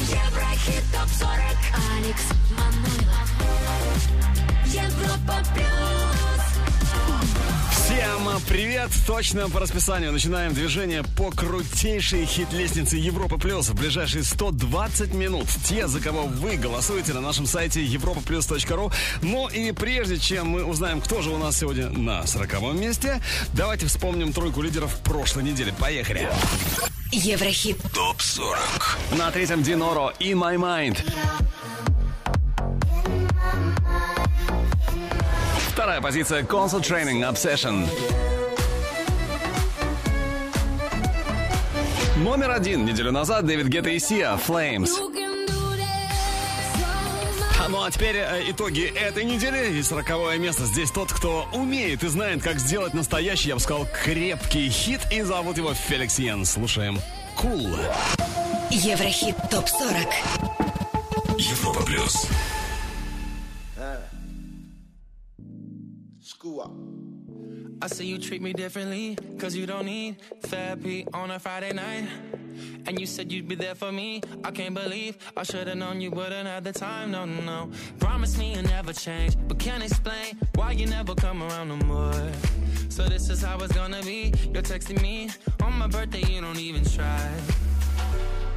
Еврохит ТОП-40 Алекс Манойлов. Европа Плюс Всем привет! Точно по расписанию начинаем движение по крутейшей хит-лестнице Европа Плюс в ближайшие 120 минут. Те, за кого вы голосуете на нашем сайте europaplus.ru. Ну и прежде чем мы узнаем, кто же у нас сегодня на 40 месте, давайте вспомним тройку лидеров прошлой недели. Поехали! Еврохит ТОП-40 На третьем Диноро In My Mind Вторая позиция Concert Training Obsession Номер один неделю назад Дэвид Гетта и Сия Flames А Ну а теперь э, итоги этой недели и сороковое место. Здесь тот, кто умеет и знает, как сделать настоящий, я бы сказал, крепкий хит. И зовут его Феликс Йен. Слушаем. Кул. Еврохит ТОП-40 Европа плюс. I say you treat me differently, cause you don't need therapy on a Friday night. And you said you'd be there for me. I can't believe I should've known you wouldn't have the time. No, no, no. Promise me you'll never change, but can't explain why you never come around no more. So this is how it's gonna be. You're texting me on my birthday, you don't even try.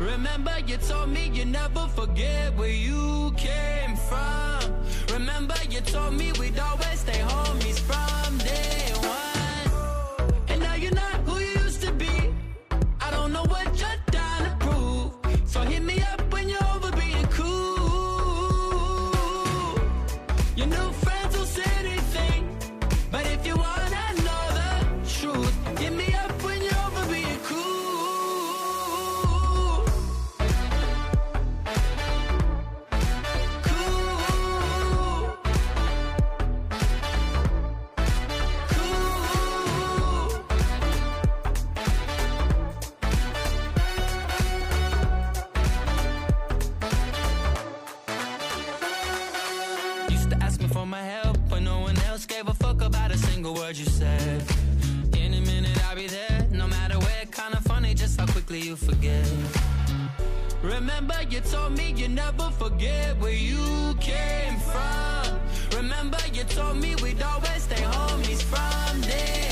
Remember, you told me you never forget where you came from. Remember, you told me we'd always stay homies from day one. And now you're not who you used to be. I don't know what you're trying to prove. So hit me up a word you said. In a minute, I'll be there, no matter where. Kinda funny just how quickly you forget. Remember, you told me you never forget where you came from. Remember, you told me we'd always stay homies from day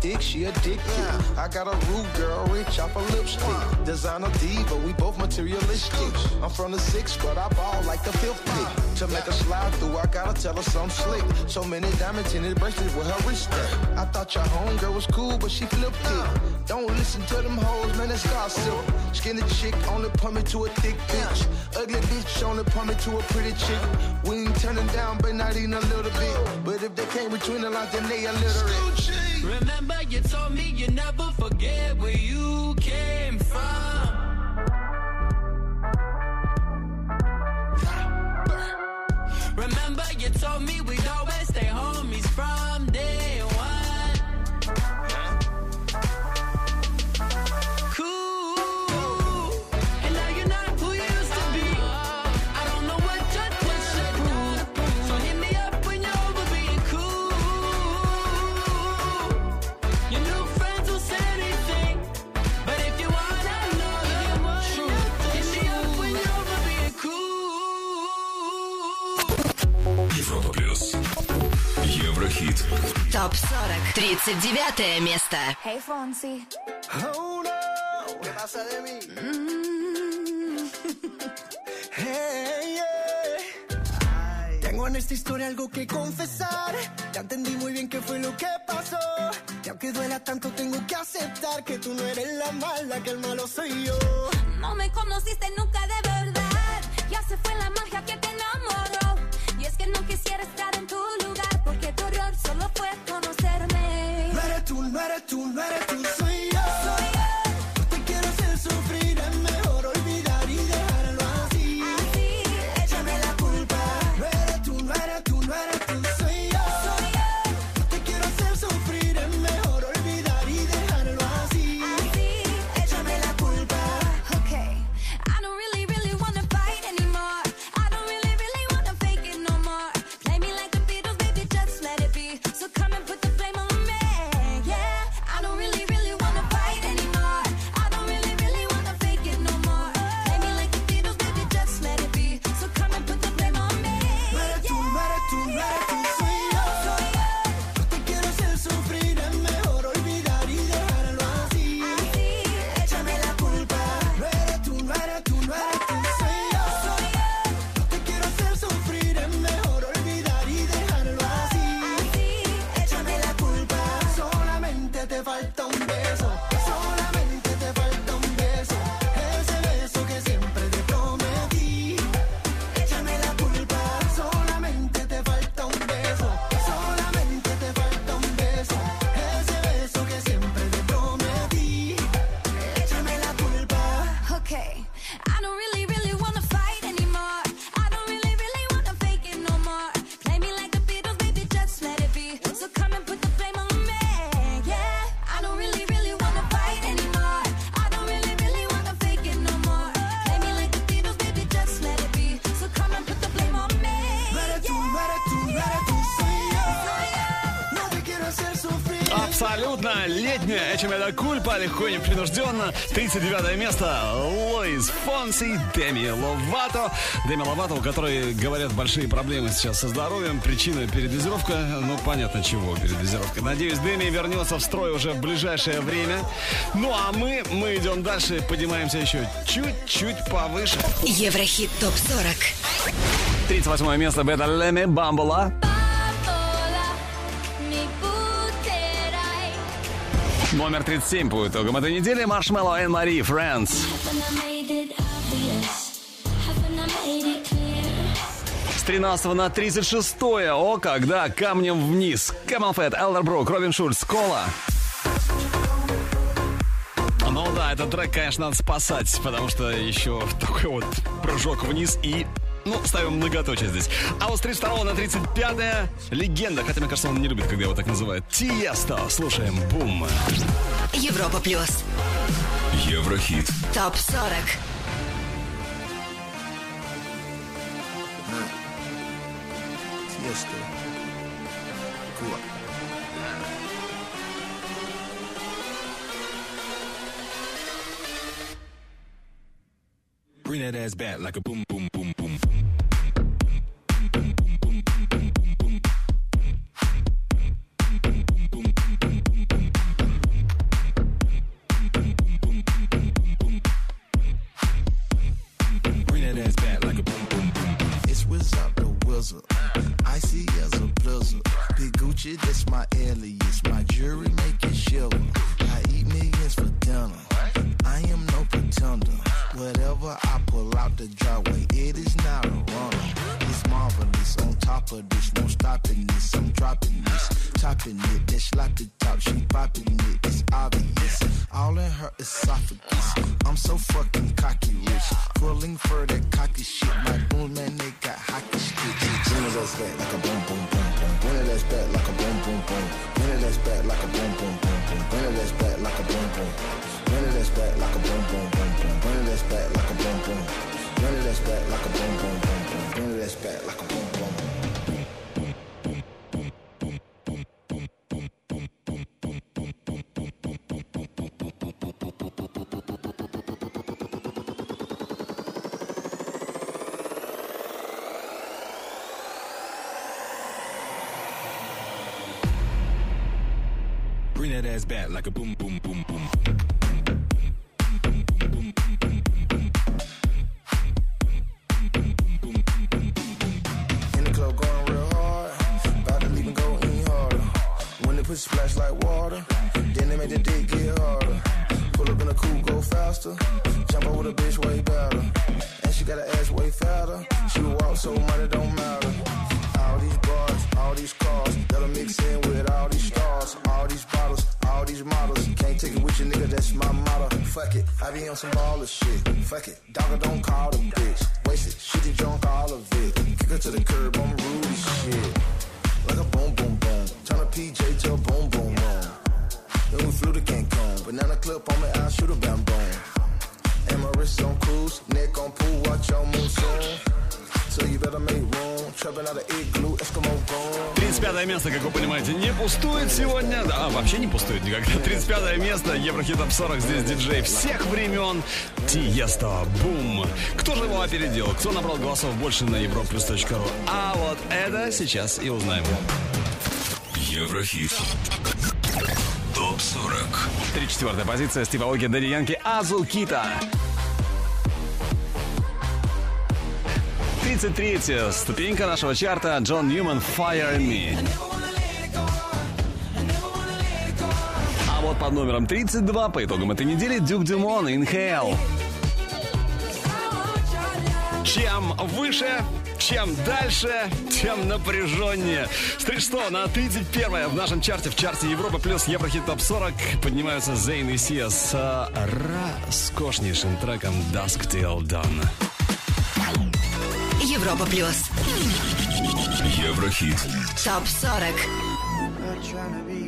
sprung she a dick, addicted. I got a rude girl, rich off a lipstick. Designer diva, we both materialistic. I'm from the six, but I ball like the fifth pick. To make her slide through, I gotta tell her some slick. So many diamonds in his bracelet with her wrist at. I thought your homegirl was cool, but she flipped it. Don't listen to them hoes, man, it's gossip. Skinny chick only pump me to a thick bitch. Ugly bitch only pump me to a pretty chick. We ain't turning down, but not even a little bit. But if they came between the lines, then they illiterate. Remember, you told me you never forget where you came from. 39 место Hey Fonsi. Oh no, ¿qué pasa de mí? Hey, yeah. Tengo en esta historia algo que confesar. Ya entendí muy bien qué fue lo que pasó. Y aunque duela tanto, tengo que aceptar que tú no eres la mala, que el malo soy yo. No me conociste nunca de verdad. Ya se fue la magia que te enamoró. Y es que no quisiera estar en tu lugar. Porque tu error solo fue conocerme. No eres tú, no eres летняя Эчемеда Кульпа, легко и непринужденно. 39 место. Луис Фонси, Деми Ловато. Деми Ловато, у которой, говорят, большие проблемы сейчас со здоровьем. Причина передозировка. Ну, понятно, чего передозировка. Надеюсь, Деми вернется в строй уже в ближайшее время. Ну, а мы, мы идем дальше, поднимаемся еще чуть-чуть повыше. Еврохит ТОП-40. 38 место Бета Леми Бамбула. Номер 37 по итогам этой недели Маршмелло и Мари Friends. С 13 на 36 О, когда камнем вниз. Camel Fat, Элдер Брук, Робин Шульц, Кола. Ну да, этот трек, конечно, надо спасать, потому что еще такой вот прыжок вниз и... Ну, ставим многоточие здесь. А вот с 32 на 35 легенда, хотя, мне кажется, он не любит, когда его так называют. Тиесто. Слушаем. Бум. Европа плюс. Еврохит. ТОП-40. Tiesto. Cool. Bring that ass back like a boom, boom, boom, boom. Boom, Wizard. Icy as a blizzard. Big Gucci, that's my alias. My Whatever I pull out the driveway, it is not a runner. It's marvelous. On top of this, no stopping this. I'm dropping this, topping it. That slap the top, she popping it. It's obvious. All in her esophagus. I'm so fucking cocky rich. Pulling for that cocky shit. My boom man, they got hockey sticks. Bring it back like a boom boom boom boom. Bring it back like a boom boom boom. Bring it back like a boom boom boom boom. Bring it back like a boom boom. Bring it back like a boom ass back like a boom boom. Bring it ass back like a boom boom boom boom. Bring it back like a boom boom. Bring that ass back like a boom, boom, boom, boom. Be on some baller Еврохит Топ 40. Здесь диджей всех времен. Тиесто. Бум. Кто же его опередил? Кто набрал голосов больше на europlus.ru? А вот это сейчас и узнаем. Еврохит. Топ 40. 34 позиция Стива Оки, Дэдди Янки, Азукита. 33 ступенька нашего чарта Джон Ньюман Fire Me. под номером 32 по итогам этой недели Дюк Дюмон «Инхейл». Чем выше, чем дальше, тем напряженнее. С 36 на 31 в нашем чарте, в чарте Европа плюс Еврохит Топ 40 поднимаются Зейн и Сия с э, роскошнейшим треком Dusk Till Dawn. Европа плюс. Еврохит. Топ 40.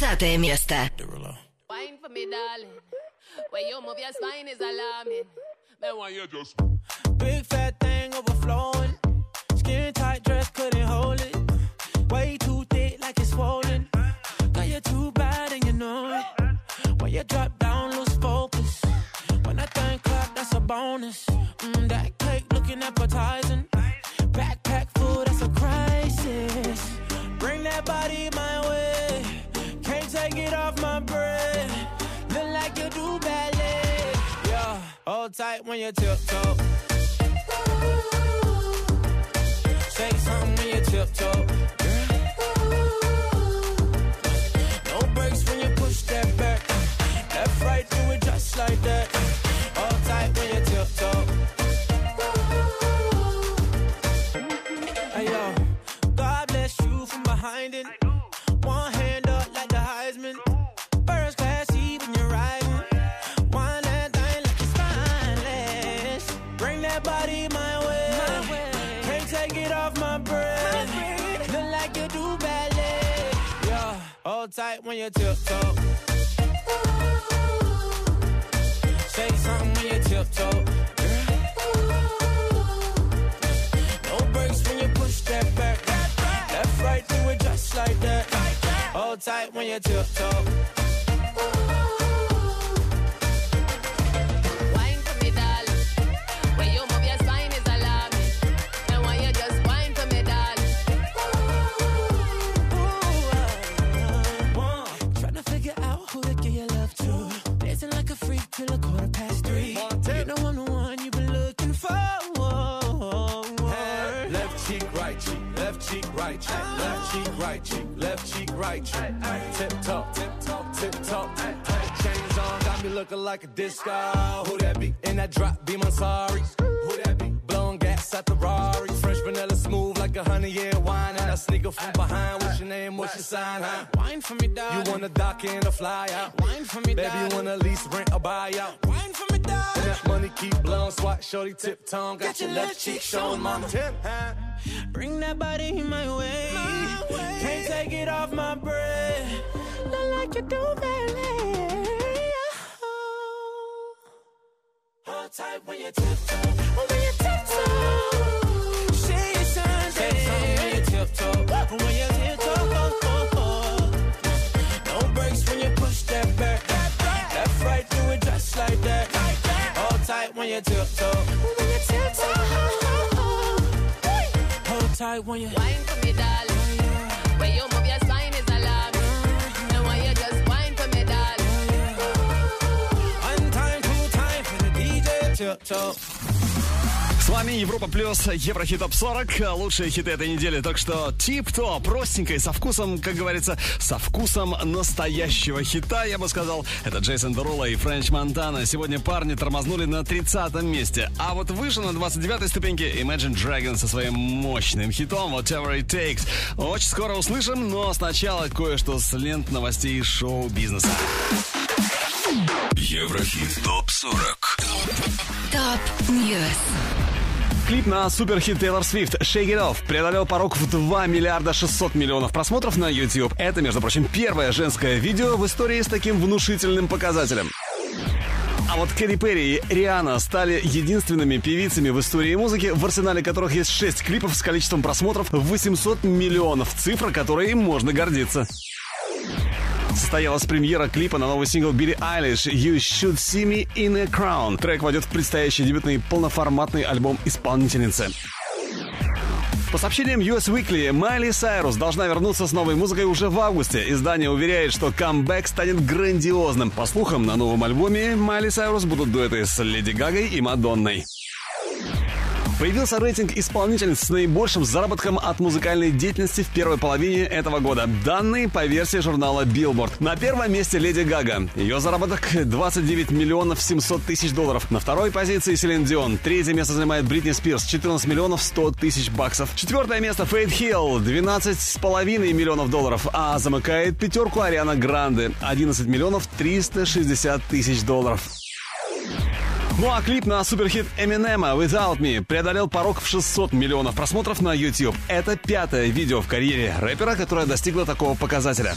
Pasate de mi hasta. Wine for me, darling. Where is alarming. Why you just big fat thing? when you tiptoe. Say something when you tiptoe. Disco. Who that be? In that drop, be my sorry. Who that be? Blowing gas at the Rari. Fresh vanilla smooth like a honey year wine. And I sneak up from behind. What's your name? What's your sign? Huh? Wine for me, darling. You wanna dock in or fly out? Wine for me, Baby, you wanna lease, rent, or buy out? Wine for me, And that money keep blowing, swat, shorty, tip tongue. Got, Got your your left left cheek showing, mama. Tip, huh? Bring that body in my way. Can't take it off my breath. Not like you do, ballet. Tight when you tiptoe. When you tiptoe. Say something. Say something when you tiptoe. When you tiptoe. No brakes when you push that back. Left, right, do it just like that. Hold tight when you tiptoe. When you tiptoe. Hold tight when you. Wine for me, С вами Европа Плюс, Еврохит Топ 40, лучшие хиты этой недели. Так что тип-топ, простенько и со вкусом, как говорится, со вкусом настоящего хита, я бы сказал. Это Джейсон Дерула и Френч Монтана. Сегодня парни тормознули на 30 месте. А вот выше на 29 ступеньке Imagine Dragons со своим мощным хитом Whatever It Takes. Очень скоро услышим, но сначала кое-что с лент новостей шоу-бизнеса. Еврохит ТОП-40 Top News. Клип на суперхит Тейлор Свифт «Shake It Off» преодолел порог в 2 миллиарда 600 миллионов просмотров на YouTube. Это, между прочим, первое женское видео в истории с таким внушительным показателем. А вот Кэти Перри и Рианна стали единственными певицами в истории музыки, в арсенале которых есть 6 клипов с количеством просмотров в 800 миллионов. Цифра, которой им можно гордиться. Состоялась премьера клипа на новый сингл Билли Айлиш «You Should See Me in a Crown». Трек войдет в предстоящий дебютный полноформатный альбом исполнительницы. По сообщениям US Weekly, Майли Сайрус должна вернуться с новой музыкой уже в августе. Издание уверяет, что камбэк станет грандиозным. По слухам, на новом альбоме Майли Сайрус будут дуэты с Леди Гагой и Мадонной. Появился рейтинг исполнительниц с наибольшим заработком от музыкальной деятельности в первой половине этого года. Данные по версии журнала Billboard. На первом месте Леди Гага. Ее заработок 29 миллионов 700 тысяч долларов. На второй позиции Селин Дион. Третье место занимает Бритни Спирс. 14 миллионов 100 тысяч баксов. Четвертое место Фейт Хилл. 12,5 миллионов долларов. А замыкает пятерку Ариана Гранде. 11 миллионов 360 тысяч долларов. Ну а клип на суперхит Эминема Without Me преодолел порог в 600 миллионов просмотров на YouTube. Это пятое видео в карьере рэпера, которое достигло такого показателя.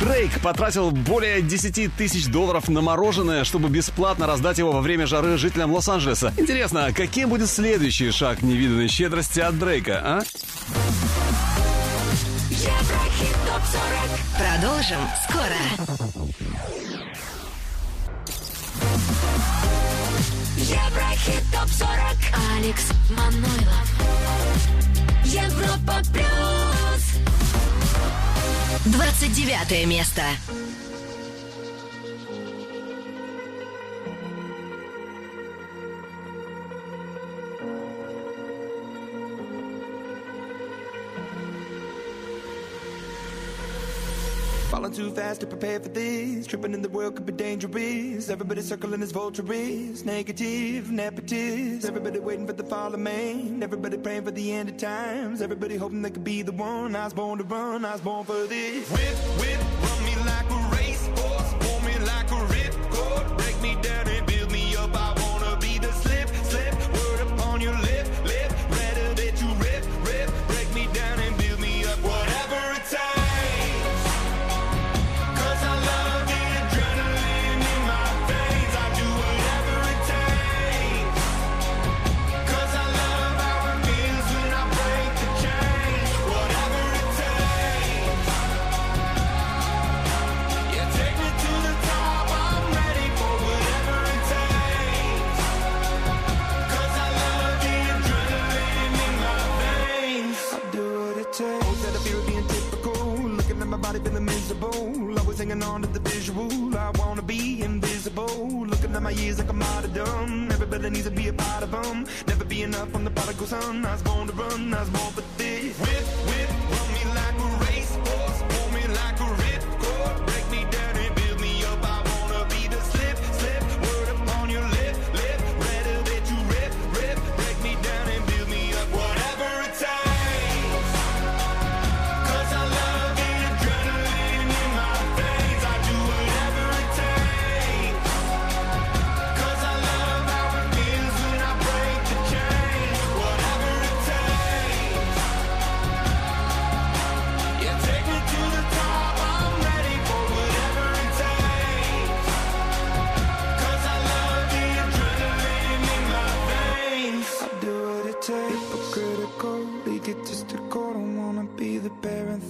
Дрейк потратил более 10 тысяч долларов на мороженое, чтобы бесплатно раздать его во время жары жителям Лос-Анджелеса. Интересно, каким будет следующий шаг невиданной щедрости от Дрейка, а? Еврохит ТОП-40. Продолжим скоро. Еврохит ТОП-40. Алекс Манойлов. Европа Плюс. 29 место. Falling too fast to prepare for this. Tripping in the world could be dangerous. Everybody circling as vultures. Negative, nepotist. Everybody waiting for the fall of man. Everybody praying for the end of times. Everybody hoping they could be the one. I was born to run. I was born for this. Whip, whip, run me like a racehorse. Pull me like a ripcord. Break me down singing on to the visual. I wanna be invisible. Looking at my years like I'm out of dumb. Everybody needs to be a part of them. Never be enough. on the prodigal son. I was born to run. I was born for this. With, with.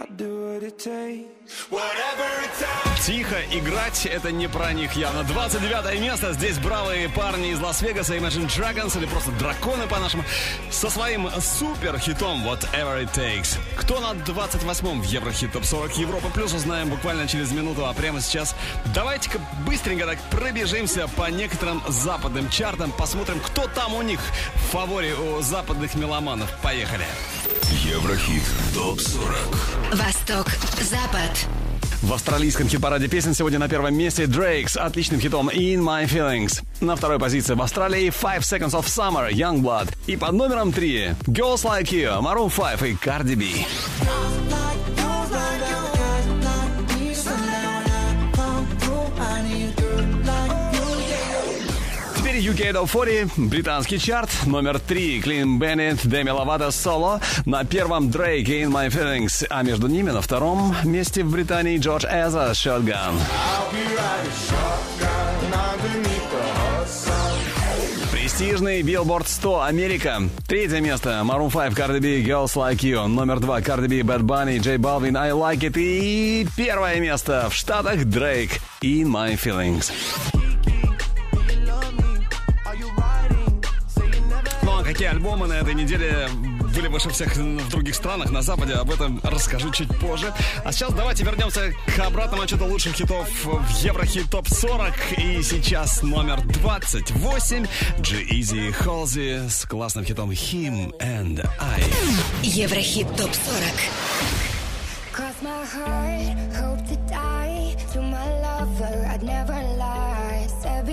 I do what it takes. Whatever it takes. Тихо играть, это не про них явно. 29 место. Здесь бравые парни из Лас-Вегаса, Imagine Dragons, или просто драконы по-нашему, со своим супер хитом Whatever It Takes. Кто на 28-м в Еврохит Топ 40 Европа Плюс узнаем буквально через минуту, а прямо сейчас давайте-ка быстренько так пробежимся по некоторым западным чартам, посмотрим, кто там у них в фаворе у западных меломанов. Поехали. Еврохит ТОП-40 Восток, Запад. В австралийском хит-параде песен сегодня на первом месте Дрейк с отличным хитом In My Feelings. На второй позиции в Австралии Five Seconds of Summer, Youngblood. И под номером три Girls Like You, Maroon 5 и Cardi B. UK Top 40, британский чарт, номер три Клин Беннет, Деми Ловато, Соло. На первом Drake In My Feelings, а между ними на втором месте в Британии Джордж Эза, Shotgun. Престижный Billboard 100 Америка. Третье место Maroon 5 Cardi B Girls Like You. Номер два Cardi B Bad Bunny J Balvin I Like It. И первое место в Штатах Drake In My Feelings. Какие альбомы на этой неделе были выше всех в других странах на Западе, об этом расскажу чуть позже. А сейчас давайте вернемся к обратному отчету лучших хитов в Еврохит ТОП 40. И сейчас номер 28 G-Eazy Halsey с классным хитом Him and I. Еврохит ТОП 40. Cross my heart, hope to die. To my lover, I'd never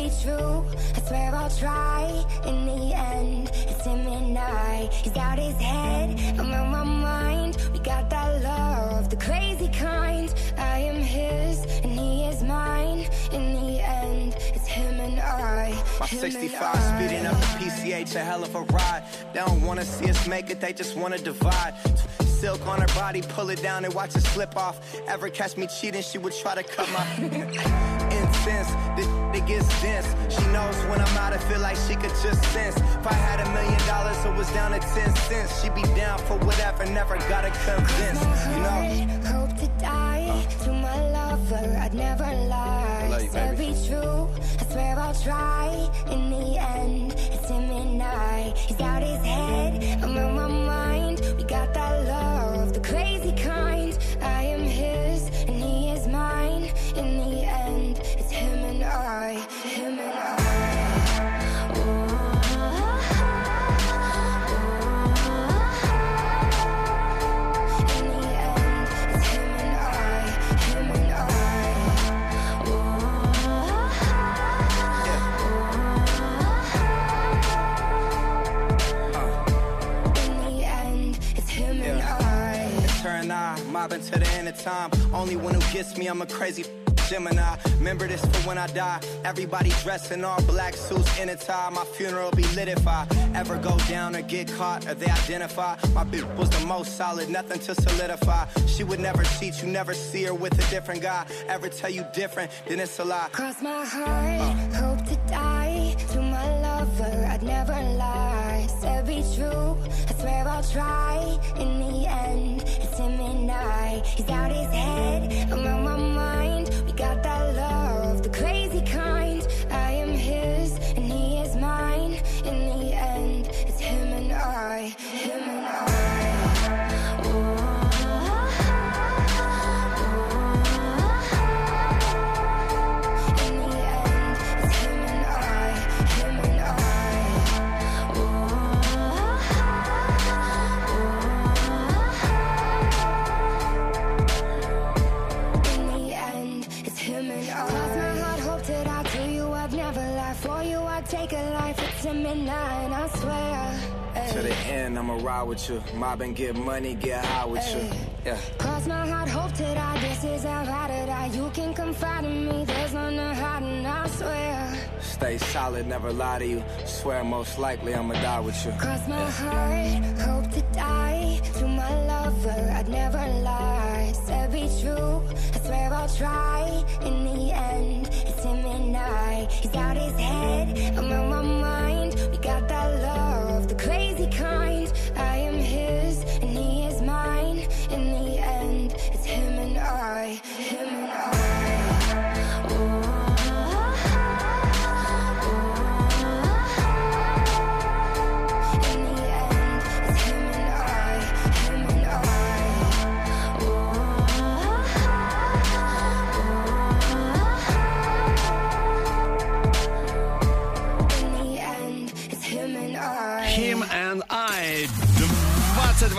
be true, I swear I'll try. In the end, it's him and I. He's out his head, I'm on my mind. We got that love, the crazy kind. I am his, and he is mine. In the end, it's him and I. My him and 65 I. speeding up the PCH, a hell of a ride. They don't wanna see us make it, they just wanna divide. Silk on her body, pull it down and watch it slip off. Ever catch me cheating, she would try to cut my incense. This it gets dense. She knows when I'm out, I feel like she could just sense. If I had a million dollars, it was down to 10 cents. She'd be down for whatever, never gotta convince. You know? hope to die to my lover. I'd never lie. Love you, baby. be true. I swear I'll try. In the end, it's him and I. He's out his head. I'm on my mind. We got that love, the crazy I. Him and I. In the end, it's him and I, him and I. In the end, it's him and I. It's her and I, mobbing to the end of time. Only one who gets me, I'm a crazy Gemini. Remember this for when I die. Everybody dressed in all black suits in a tie. My funeral be lit if I ever go down or get caught or they identify. My bitch was the most solid, nothing to solidify. She would never cheat, you never see her with a different guy. Ever tell you different, then it's a lie. Cross my heart, hope to die. To my lover, I'd never lie. Said be true, I swear I'll try. In the end, it's him and I. He's out his head, I'm on my mind. Life. It's I, swear. To the end, I'ma ride with you. Mob and get money, get high with you. Yeah. Cross my heart, hope to die. This is how I to die. You can confide in me. There's none to hide, and I swear. Stay solid, never lie to you. Swear most likely I'ma die with you. Cross my heart, hope to die. To my lover, I'd never lie. Said be true, I swear I'll try. In the end, it's him and I. He's out his head, I'm on my mind. Got that love, the crazy kind. I am his,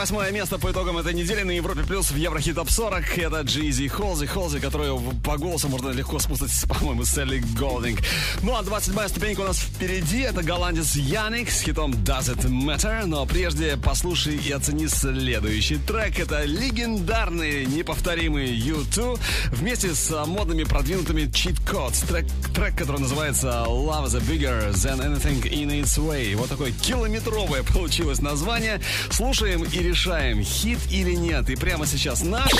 28 место по итогам этой недели на Европе Плюс в Еврохит Топ 40. Это Джизи Холзи. Холзи, которую по голосу можно легко спутать, по-моему, с Элли Голдинг. Ну а 27 ступенька у нас впереди. Это голландец Яник с хитом Does It Matter. Но прежде послушай и оцени следующий трек. Это легендарный, неповторимый U2 вместе с а, модными продвинутыми Cheat Codes. Трек, трек, который называется Love is Bigger Than Anything in Its Way. Вот такое километровое получилось название. Слушаем и решаем, хит или нет. И прямо сейчас наш...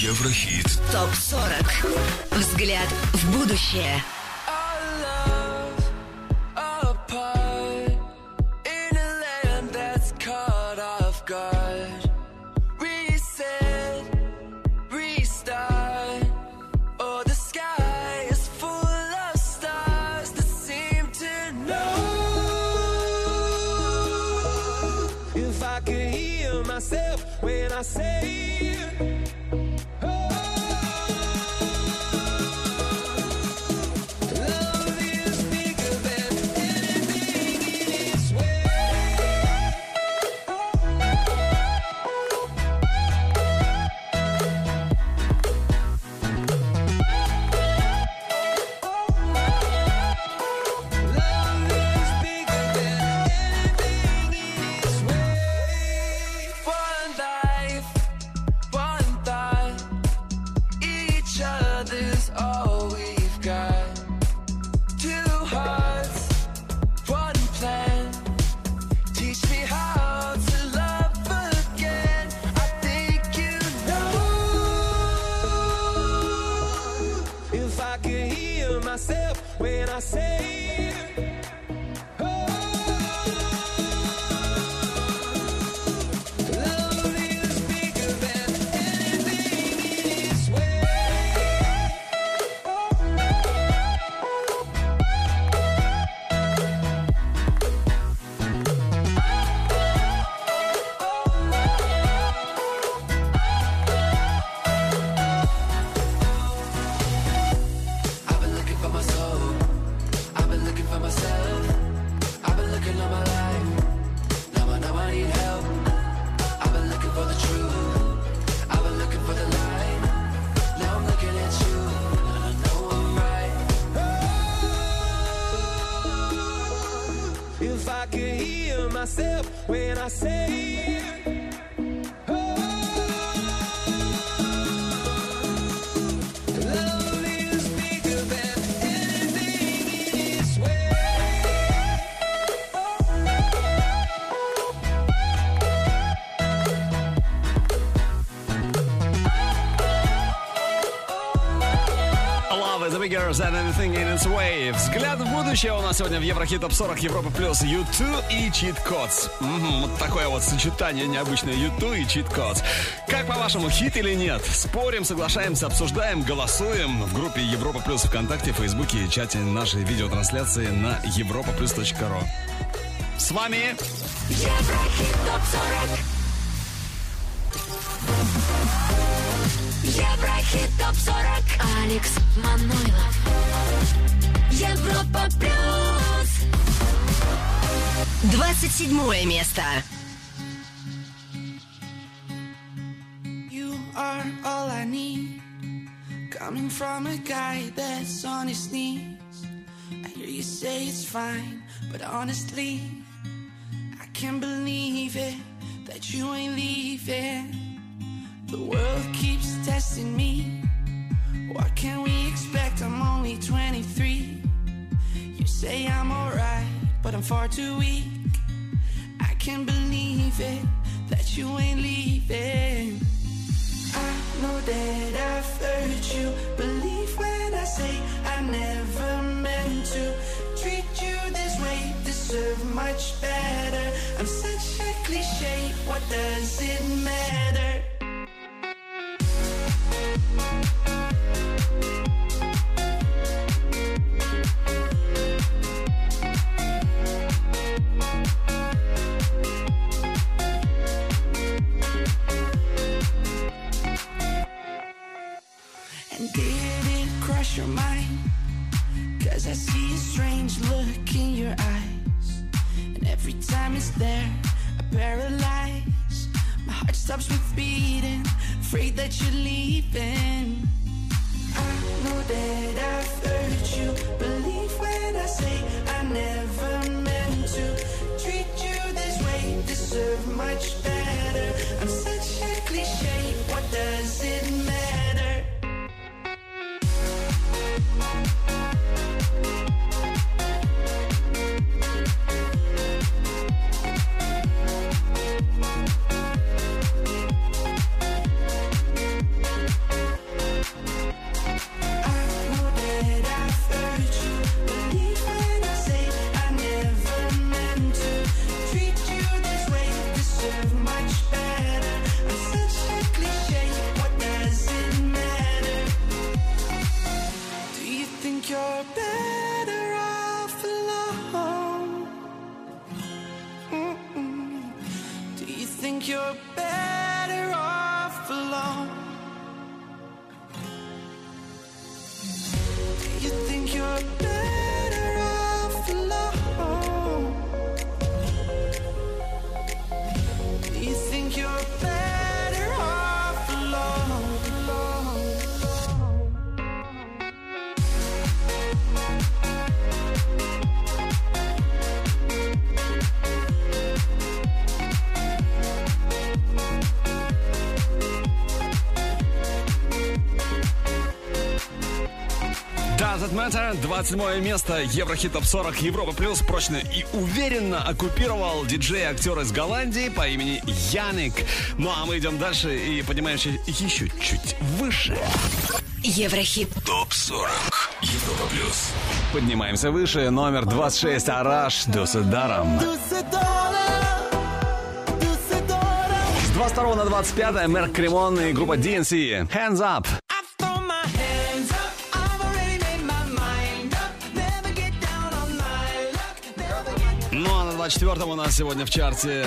Еврохит. ТОП 40. Взгляд в будущее. sei. Anything in its Way. Взгляд в будущее у нас сегодня в Еврохит Топ 40 Европа Плюс U2 и Cheat Codes. Мгм, вот такое вот сочетание необычное U2 и Cheat Codes. Как по-вашему, хит или нет? Спорим, соглашаемся, обсуждаем, голосуем в группе Европа Плюс ВКонтакте, Фейсбуке и чате нашей видеотрансляции на europaplus.ru. С вами Еврохит ТОП-40 Еврохит ТОП-40 Алекс Манойлов Европа Плюс 27 место. You are all I need. Coming from a guy that's on his knees. I hear you say it's fine, but honestly, I can't believe it that you ain't leaving. The world keeps testing me. Say I'm alright, but I'm far too weak. I can't believe it that you ain't leaving. I know that I've hurt you. Believe when I say I never meant to treat you this way. Deserve much better. I'm such a cliche. What does it matter? Your mind? Cause I see a strange look in your eyes. And every time it's there, I paralyze. My heart stops with beating, afraid that you're leaving. I know that I've hurt you. Believe when I say I never meant to treat you this way. Deserve much better. I'm such a cliche. What does it matter? Matter, 27 место, Еврохит Топ 40 Европа Плюс прочно и уверенно оккупировал диджей-актер из Голландии по имени Яник. Ну а мы идем дальше и поднимаемся еще чуть выше. Еврохит. ТОП 40 Европа Плюс. Поднимаемся выше, номер 26, Араш, Досударом. С 22 на 25 Мерк Кремон и группа DNC. Hands Up. Ну а 24 у нас сегодня в чарте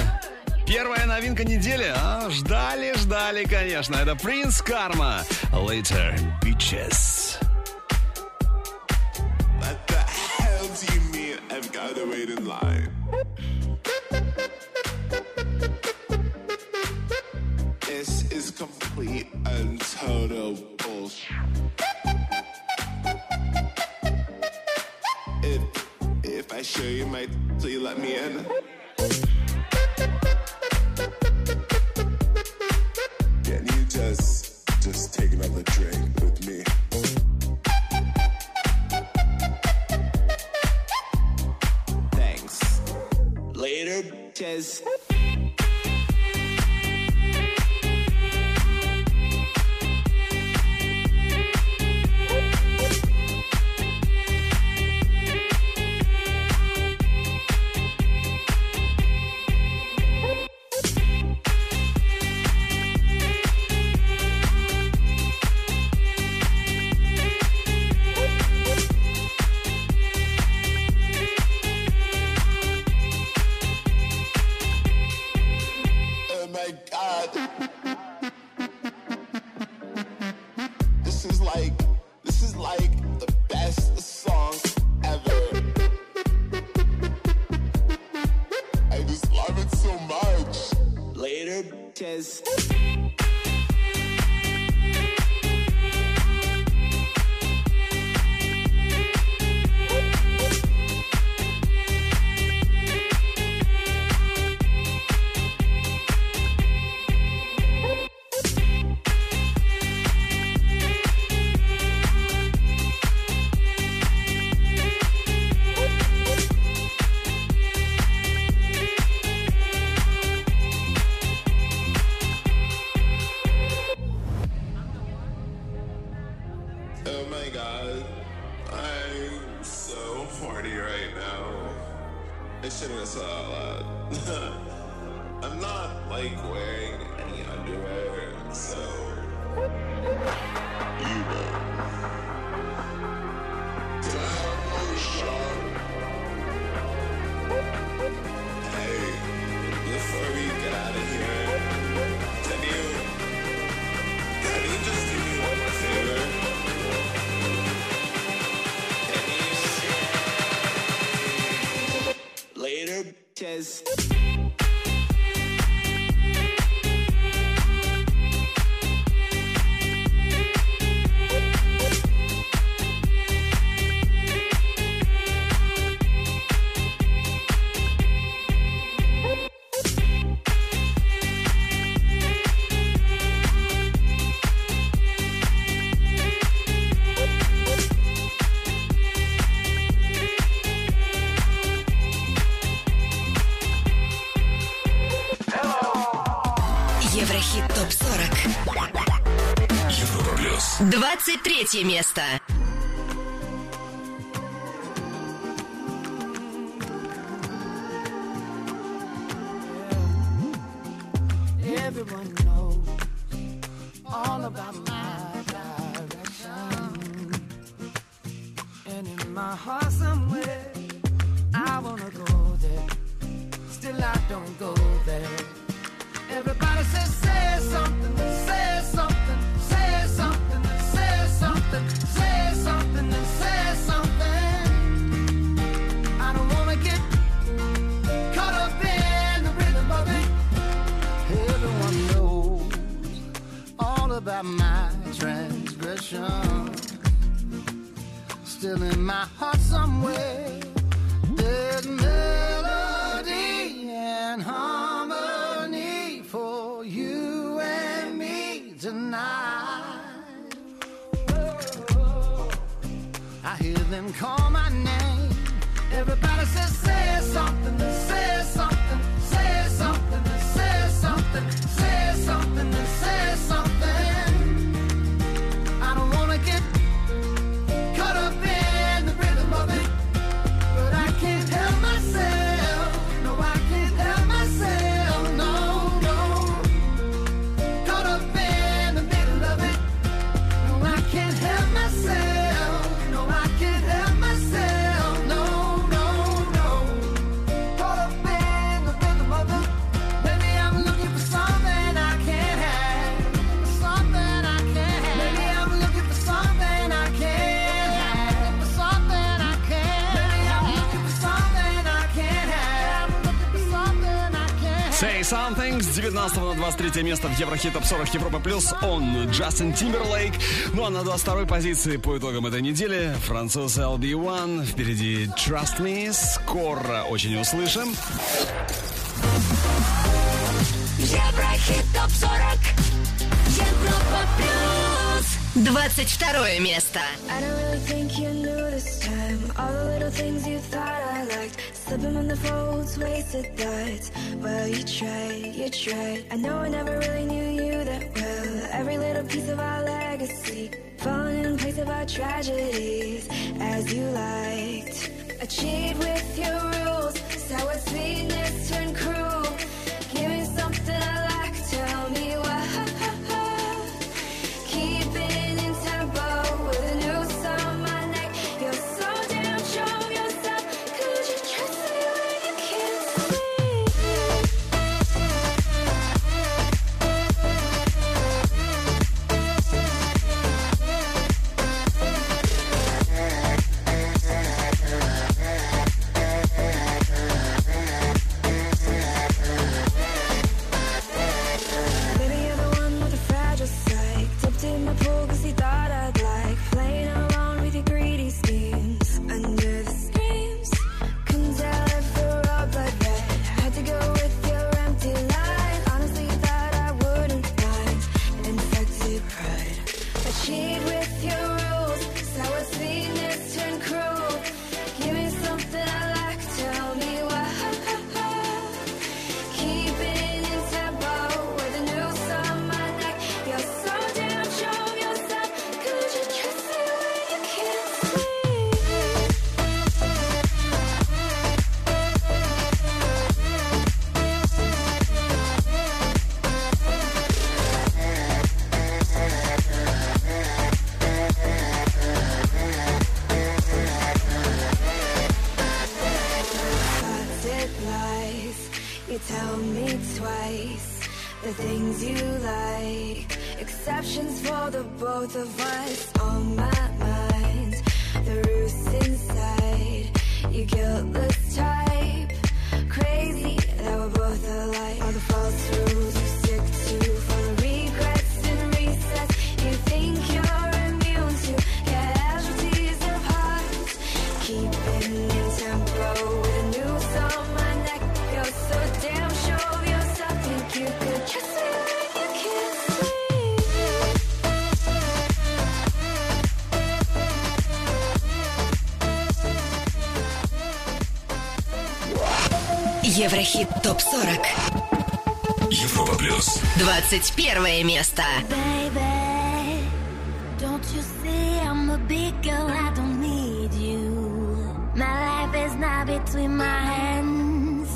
Первая новинка недели, а? Ждали, ждали, конечно. Это Принц Карма. Later, Bitches. What the hell do you mean I've got to wait in line? This is complete and total bullshit. If, if I show you my so you let me in? 23 место. But in my heart somewhere, there's melody and harmony for you and me tonight. I hear them calling. Something с 19 на 23 место в Еврохит Топ 40 Европа Плюс. Он Джастин Тимберлейк. Ну а на 22 позиции по итогам этой недели француз LB1. Впереди Trust Me. Скоро очень услышим. Еврохит Топ 40 Европа Плюс. 22 место. I don't really think you knew this time. All the little things you thought I liked. Slipping on the folds, wasted thoughts Well, you tried, you tried. I know I never really knew you that well. Every little piece of our legacy Falling in place of our tragedies. As you liked achieved with your rules. Sour sweetness turned cruel. Еврохит ТОП-40. Европа плюс. 21 место. Baby, don't you see I'm a big girl, I don't need you. My life is now between my hands.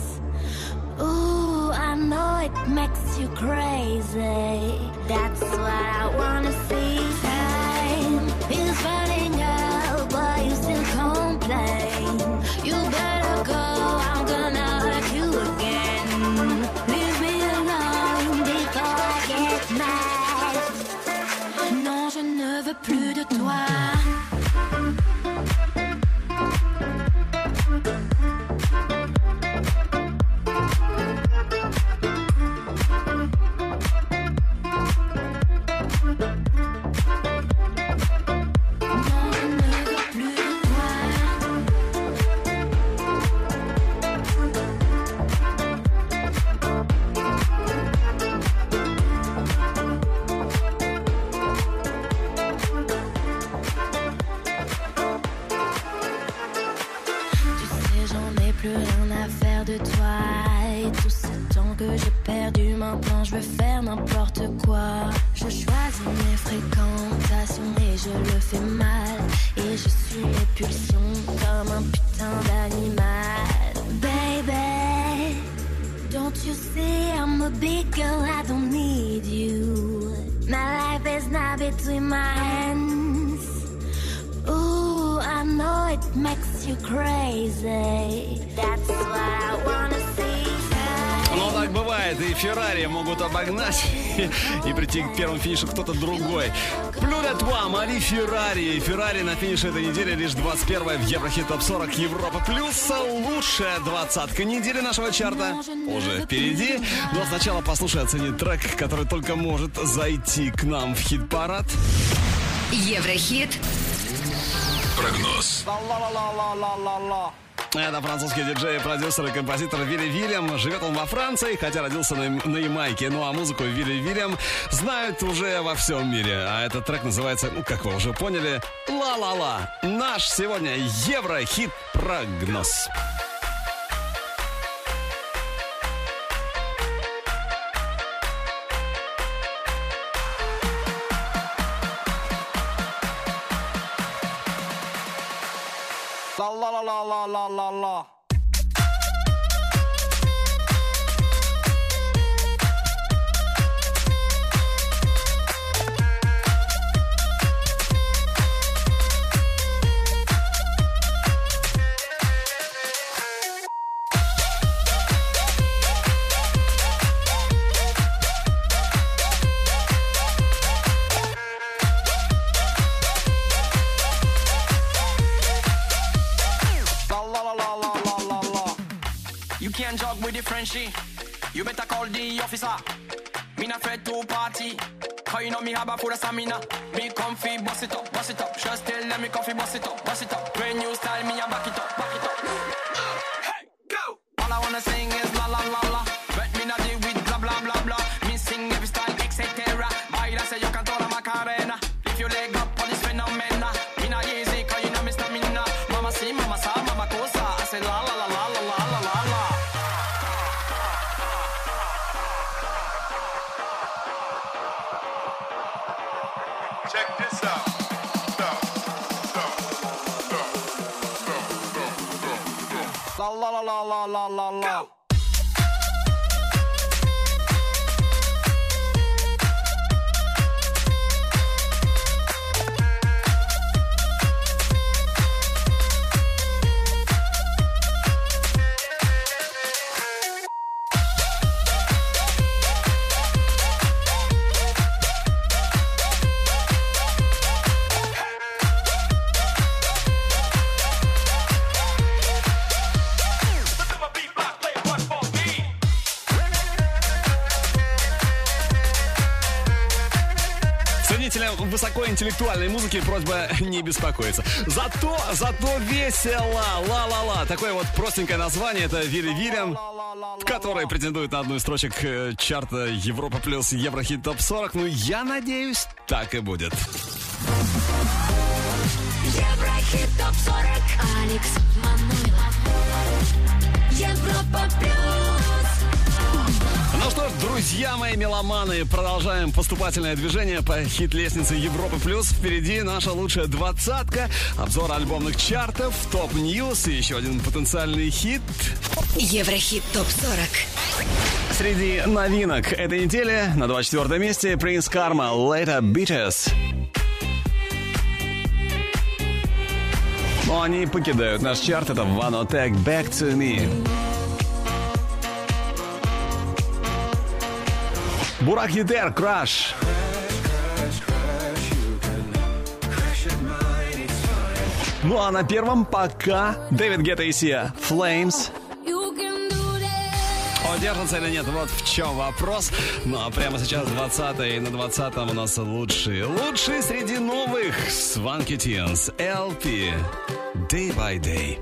Ooh, I know it makes you crazy. That's what I wanna see. Первому финишу кто-то другой. Плюля Туа, Мари Феррари. Феррари на финише этой недели лишь 21 в Еврохит Топ 40 Европа. Плюс лучшая двадцатка недели нашего чарта уже впереди. Но сначала послушай, оцени трек, который только может зайти к нам в хит-парад. Еврохит Прогноз. Это французский диджей, продюсер и композитор Вилли Вильям. Живет он во Франции, хотя родился на, на Ямайке. Ну а музыку Вилли Вильям знают уже во всем мире. А этот трек называется, ну как вы уже поняли, «Ла-ла-ла». Наш сегодня Еврохит-прогноз. La La la la la la. You can't jog with the Frenchie. You better call the officer. Me not afraid to party. Cause you know me have a full of stamina. Me comfy, bust it up, bust it up. Just tell them me comfy, bust it up, bust it up. Brand new style, me a back it up, la la la. La высокоинтеллектуальной музыки просьба не беспокоиться. Зато, зато весело. Ла-ла-ла. Такое вот простенькое название. Это Вилли Вильям, который претендует на одну из строчек э, чарта Европа плюс Еврохит ТОП 40. Ну, я надеюсь, так и будет. Еврохит ТОП-40 Алекс Манойлов Европа плюс что ж, друзья мои меломаны, продолжаем поступательное движение по хит-лестнице Европы Плюс. Впереди наша лучшая двадцатка, обзор альбомных чартов, top news и еще один потенциальный хит. Еврохит ТОП-40 Среди новинок этой недели на 24 месте Принц Карма Later Bitches. Но они покидают наш чарт, это Vanotek Back to Me. Бурак Етер, Crash. Ну а на первом пока Дэвид Гетта и Сия Flames. Удержится или нет, вот в чем вопрос. Ну а прямо сейчас 20 и на 20 у нас лучшие. Лучшие среди новых. Swanky Tunes, LP, Day by Day.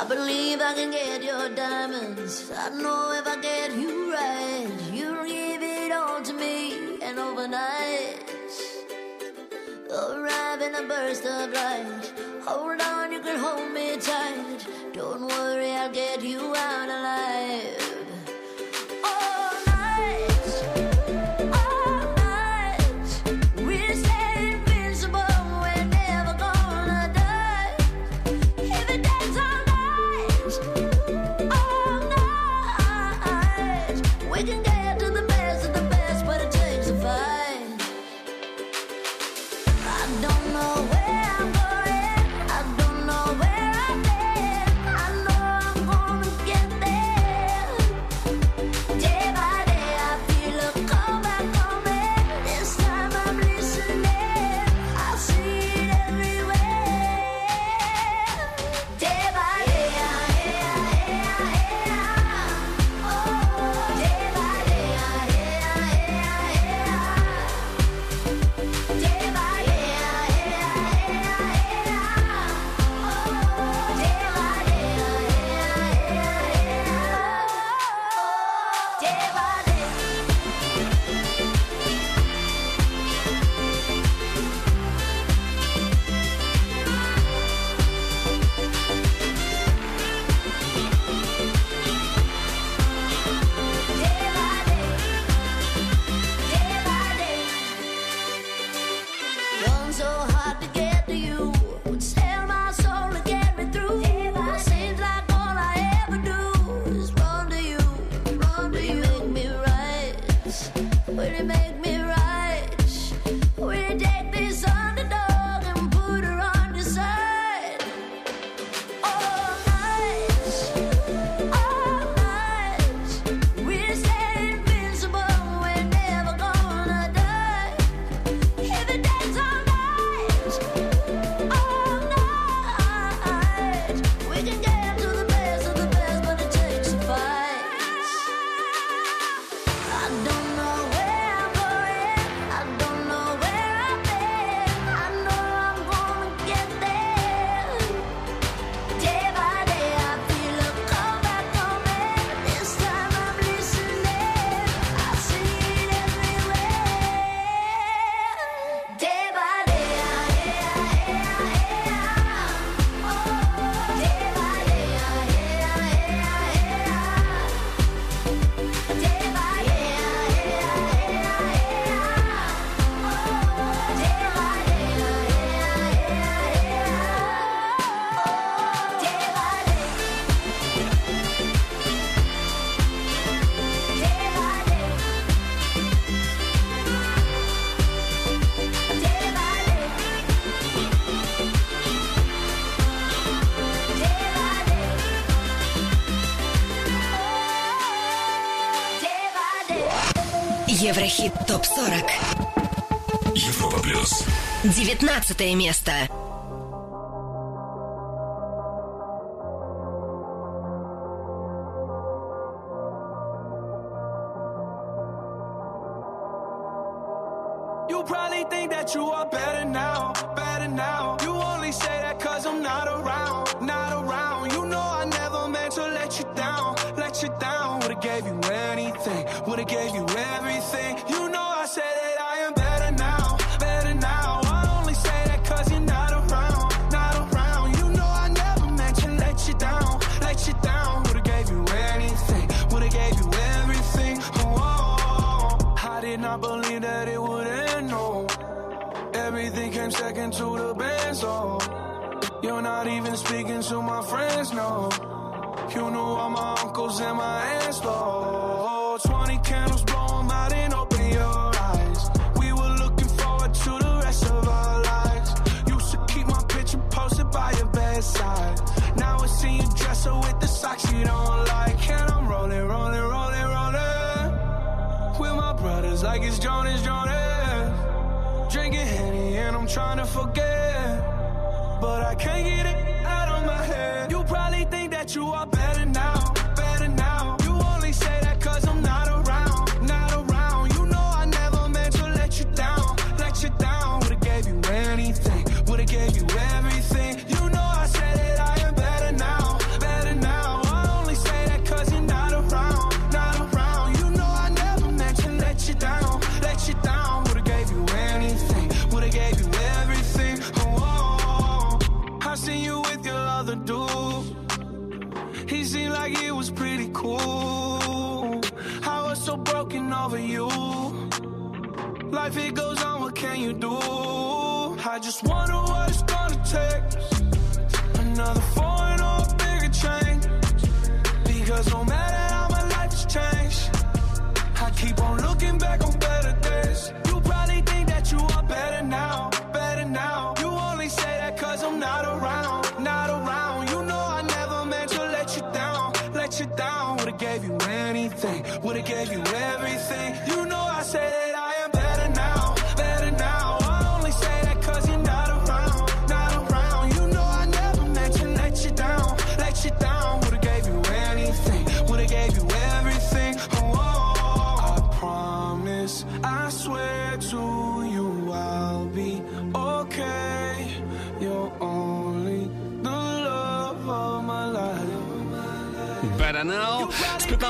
I believe I can get your diamonds. I know if I get you right, all to me. And overnight, arrive in a burst of light. Hold on, you can hold me tight. Don't worry, I'll get you out alive. Еврохит ТОП-40 Европа плюс. 19 место like it was pretty cool. I was so broken over you. Life it goes on, what can you do? I just wonder what it's gonna take. Another phone.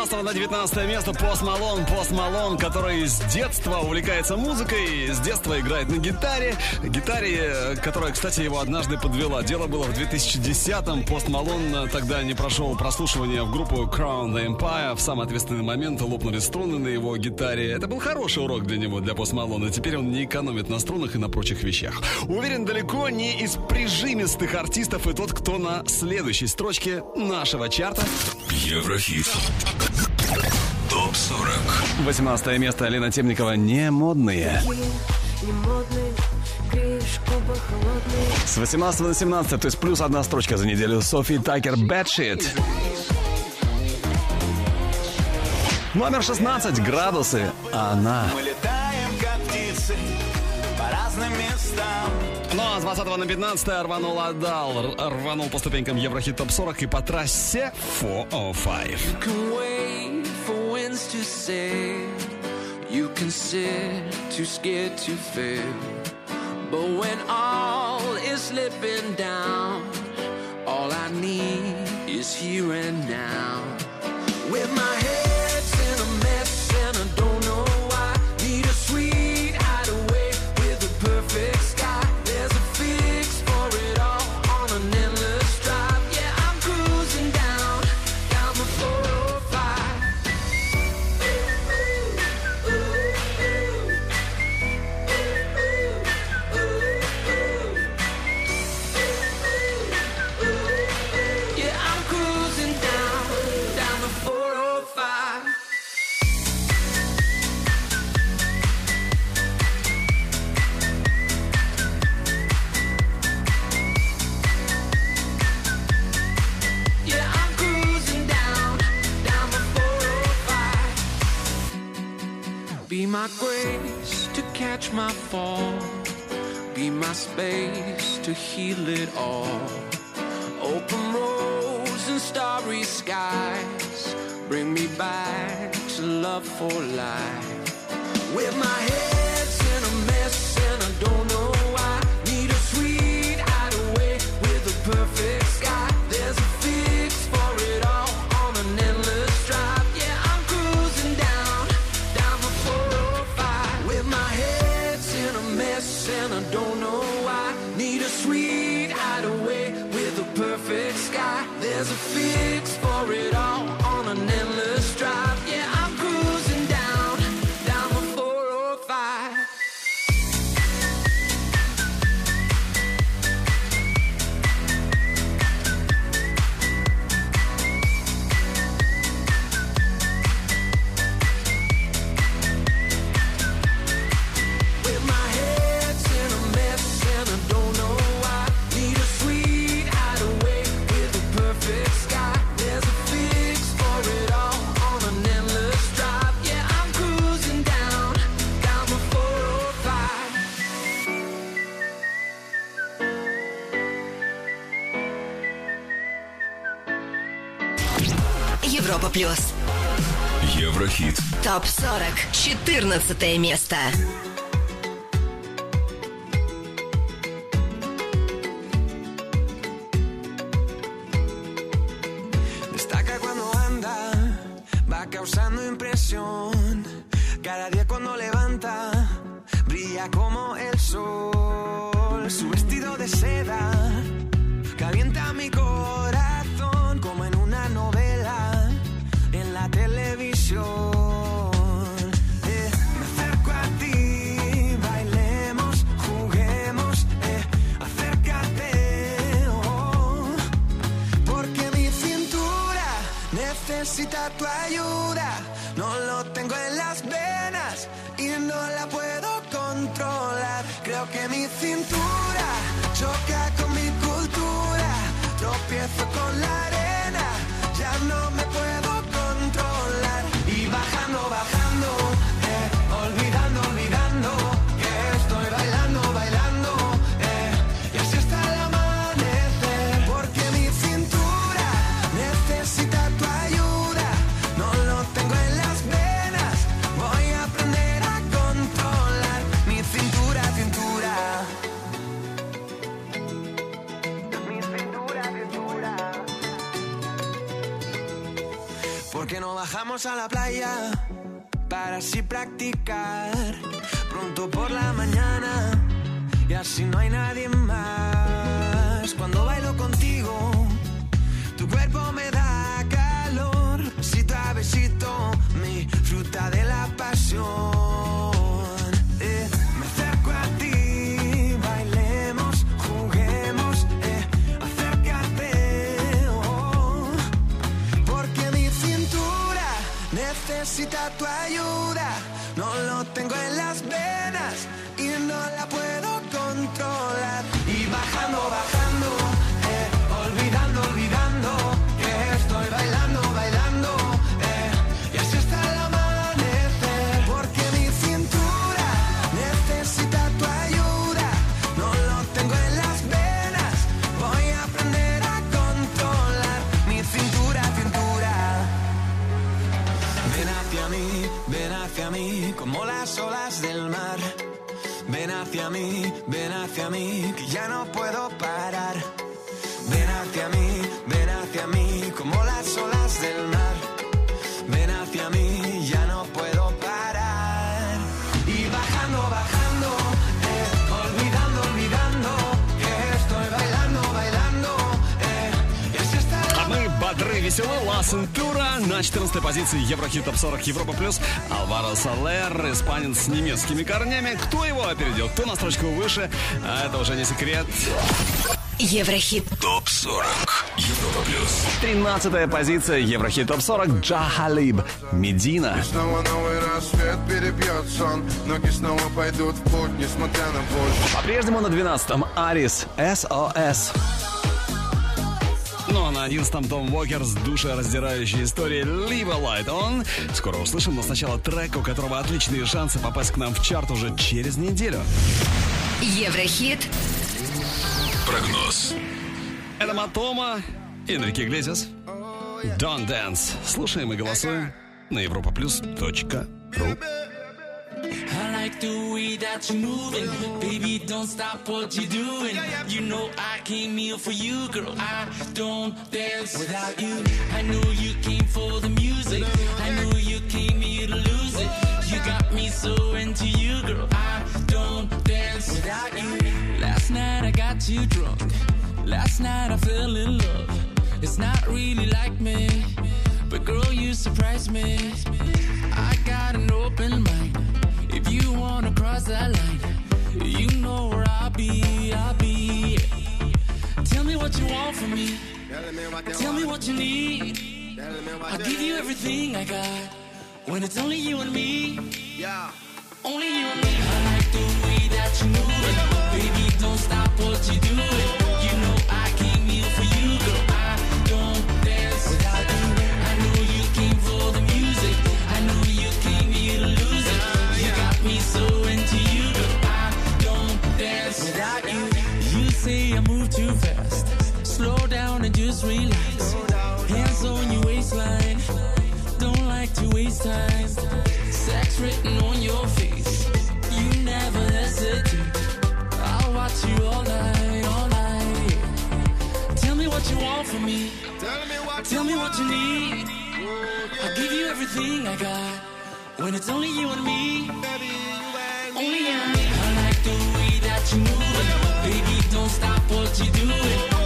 16 на 19 место Пост Малон. Пост Малон, который с детства увлекается музыкой, с детства играет на гитаре. Гитаре, которая, кстати, его однажды подвела. Дело было в 2010-м. Пост Малон тогда не прошел прослушивания в группу Crown the Empire. В самый ответственный момент лопнули струны на его гитаре. Это был хороший урок для него, для Пост Малона. Теперь он не экономит на струнах и на прочих вещах. Уверен, далеко не из прижимистых артистов и тот, кто на следующей строчке нашего чарта. Еврохит. ТОП-40 18 место Алина Темникова «Не модные». С 18 на 17, то есть плюс одна строчка за неделю. Софи Такер «Бэтшит». Номер 16. Градусы. Она. Ну а с 20 на 15 рванул отдал, рванул по ступенькам Еврохит ТОП-40 и по трассе 405. wins to say. You can sit too scared to fail. But when all is slipping down, all I need is here and now. With my head. Be my grace to catch my fall. Be my space to heal it all. Open roads and starry skies. Bring me back to love for life. With my head. Плюс. Еврохит. Топ 40. 14 место. Pronto por la mañana y así no hay nadie más. Cuando bailo contigo, tu cuerpo me da calor, besito a besito, mi fruta de la pasión. Eh, me acerco a ti, bailemos, juguemos, eh, acércate. oh. Porque mi cintura necesita tu ayuda. No lo tengo en las venas y no la puedo controlar. Y bajando, bajando, hacia mí, ven hacia mí, que ya no puedo parar. Веселы, Ла Сентура на 14 позиции Еврохит Топ 40 Европа Плюс. Алваро Салер, испанец с немецкими корнями. Кто его опередил, кто на строчку выше, а это уже не секрет. Еврохит. Топ 40. Европа плюс. 13 позиция Еврохит Топ 40 Джа Халиб, Медина. Снова новый рассвет перебьет сон Ноги снова пойдут в путь, несмотря на боль По-прежнему на 12-м Арис СОС. Ну а на 11-м Том Уокер с душераздирающей историей Leave a Light On. Скоро услышим, но сначала трек, у которого отличные шансы попасть к нам в чарт уже через неделю. Еврохит. Прогноз. Это Матома, Энрике Иглесиас. Don't Dance. Слушаем и голосуем на europaplus.ru I like the way that you're moving. Baby, don't stop what you're doing. You know I came here for you, girl. I don't dance without you. I know you came for the music. I know you came here to lose it. You got me so into you, girl. I don't dance without you. Last night I got you drunk. Last night I fell in love. It's not really like me. But girl, you surprised me. I got an open mind. You wanna cross that line, you know where I'll be, I'll be. Tell me what you want from me. Tell me what you need. I'll give you everything I got. When it's only you and me. Yeah. Only you and me. I like the way that you move everything I got when it's only you and me. Only you and me. I like the way that you move it. Baby, don't stop what you're doing.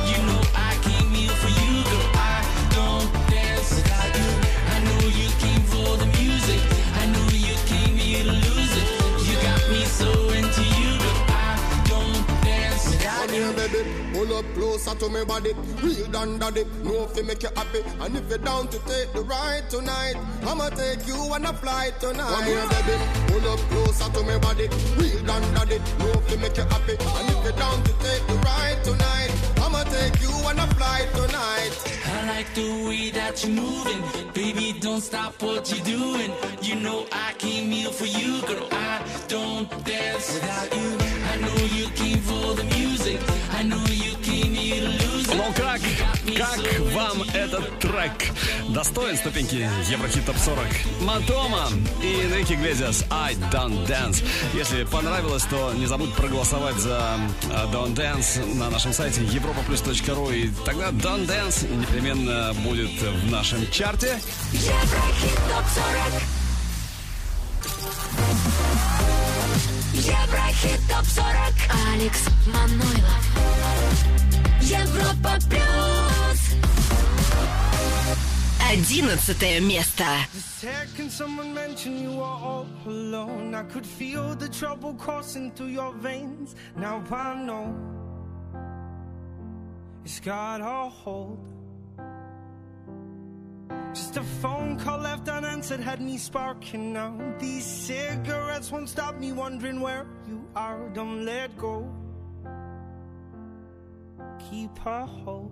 Pull up closer to me body. Real down daddy. Know if you make you happy. And if you're down to take the ride tonight, I'ma take you on a flight tonight. Come here, baby. Pull up closer to me body. Real down daddy. Know if you make you happy. And if you're down to take the ride tonight, I'ma take you on a flight tonight. I like the way that you're moving. Baby, don't stop what you're doing. You know I came here for you, girl. I don't dance without you. I know you came for the music. I know you came here to lose Come on, crack. Как вам этот трек? Достоин ступеньки Еврохит Топ 40. Матома и Энрике Иглесиас I Don't Dance. Если понравилось, то не забудь проголосовать за э, Don't Dance на нашем сайте europaplus.ru и тогда Don't Dance непременно будет в нашем чарте. Еврохит топ 40. Еврохит топ 40. Алекс Манойлов. Европа плюс. Одиннадцатое место. The second someone mentioned you were all alone, I could feel the trouble coursing through your veins. Now I know it's got a hold. Just a phone call left unanswered had me sparking now. These cigarettes won't stop me wondering where you are. Don't let go. Keep a hold.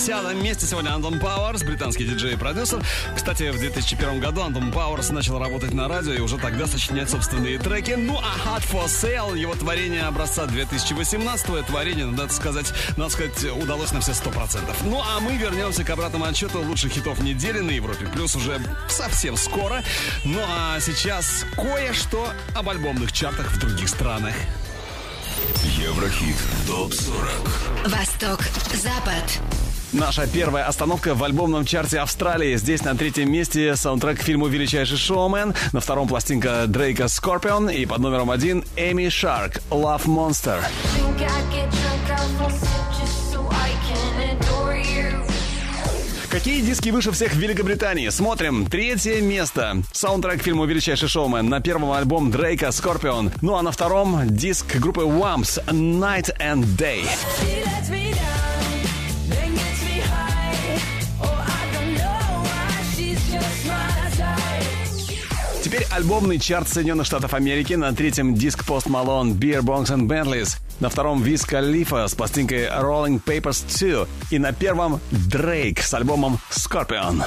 Десятом месте сегодня Антон Пауэрс, британский диджей и продюсер. Кстати, в 2001 году Антон Пауэрс начал работать на радио и уже тогда сочинять собственные треки. Ну а Hot for Sale, его творение образца 2018 творение, надо сказать, надо сказать, удалось на все 100%. Ну а мы вернемся к обратному отчету лучших хитов недели на Европе. Плюс уже совсем скоро. Ну а сейчас кое-что об альбомных чартах в других странах. Еврохит ТОП-40 Восток, Запад. Наша первая остановка в альбомном чарте Австралии. Здесь на третьем месте саундтрек к фильму «Величайший шоумен». На втором пластинка Дрейка «Скорпион». И под номером один Эми Шарк «Love Monster». Какие диски выше всех в Великобритании? Смотрим. Третье место. Саундтрек фильму «Величайший шоумен». На первом альбом Дрейка «Скорпион». Ну а на втором диск группы Whams «Night and Day». She lets me down, альбомный чарт Соединенных Штатов Америки. На третьем диск Post Malone «Beer Bongs and Bentleys». На втором Виз Калифа с пластинкой Rolling Papers 2. И на первом Дрейк с альбомом Scorpion.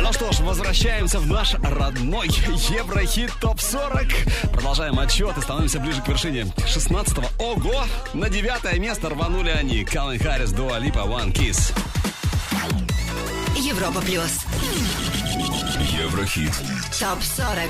Ну что ж, возвращаемся в наш родной Еврохит ТОП-40. Продолжаем отчет и становимся ближе к вершине 16-го. Ого! На девятое место рванули они. Калвин Харрис, Дуа Липа, One Kiss. Европа плюс. Еврохит Топ 40.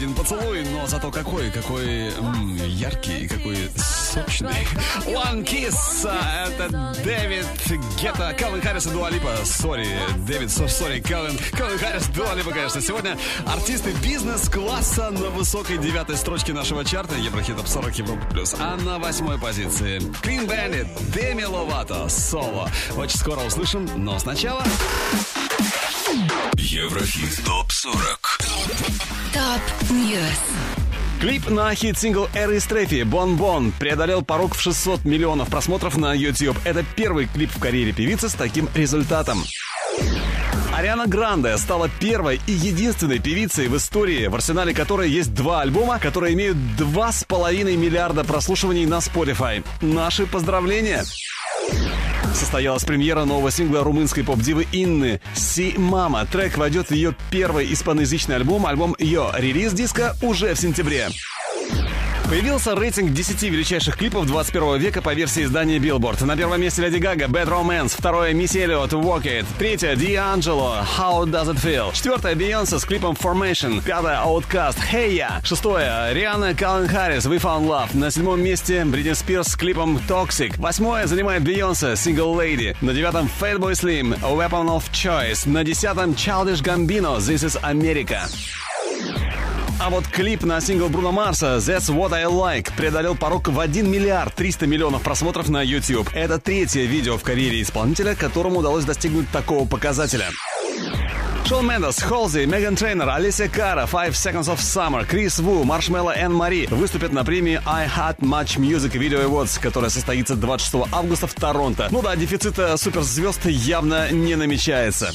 Один поцелуй, но зато какой, какой м, яркий, какой сочный. One Kiss, а, это Дэвид Гетта, Калвин Харрис и Дуа Липа. Sorry, Дэвид, со- sorry, Калвин, Калвин Харрис, Дуа Липа, конечно. Сегодня артисты бизнес-класса на высокой девятой строчке нашего чарта Еврохит Топ 40 Европа Плюс. А на восьмой позиции Clean Bandit, Деми Ловато, Соло. Очень скоро услышим, но сначала... Еврохит ТОП-40 Top News. Клип на хит-сингл Эры Истрефи «Bon Bon» преодолел порог в 600 миллионов просмотров на YouTube. Это первый клип в карьере певицы с таким результатом. Ариана Гранде стала первой и единственной певицей в истории, в арсенале которой есть два альбома, которые имеют 2,5 миллиарда прослушиваний на Spotify. Наши поздравления! Состоялась премьера нового сингла румынской поп-дивы Инны «Си Мама». Трек войдет в ее первый испаноязычный альбом. Альбом ее релиз диска уже в сентябре. Появился рейтинг 10 величайших клипов 21 века по версии издания Billboard. На первом месте Леди Гага «Bad Romance», второе Мисси Эллиот «Walk It», третье D'Angelo «How Does It Feel», четвертое Бейонсе с клипом «Formation», пятое Outcast «Hey Ya», шестое Риhanna Каллен Харрис «We Found Love», на седьмом месте Бритни Спирс с клипом «Toxic», восьмое занимает Бейонсе «Single Lady», на девятом Fatboy Slim «Weapon of Choice», на десятом Childish Gambino «This is America». А вот клип на сингл Бруно Марса «That's What I Like» преодолел порог в 1 миллиард 300 миллионов просмотров на YouTube. Это третье видео в карьере исполнителя, которому удалось достигнуть такого показателя. Шон Мендес, Холзи, Меган Трейнер, Алисия Кара, Five Seconds of Summer, Крис Ву, Маршмелло и Мари выступят на премии iHeartRadio MuchMusic Video Awards, которая состоится 26 августа в Торонто. Ну да, дефицита суперзвезд явно не намечается.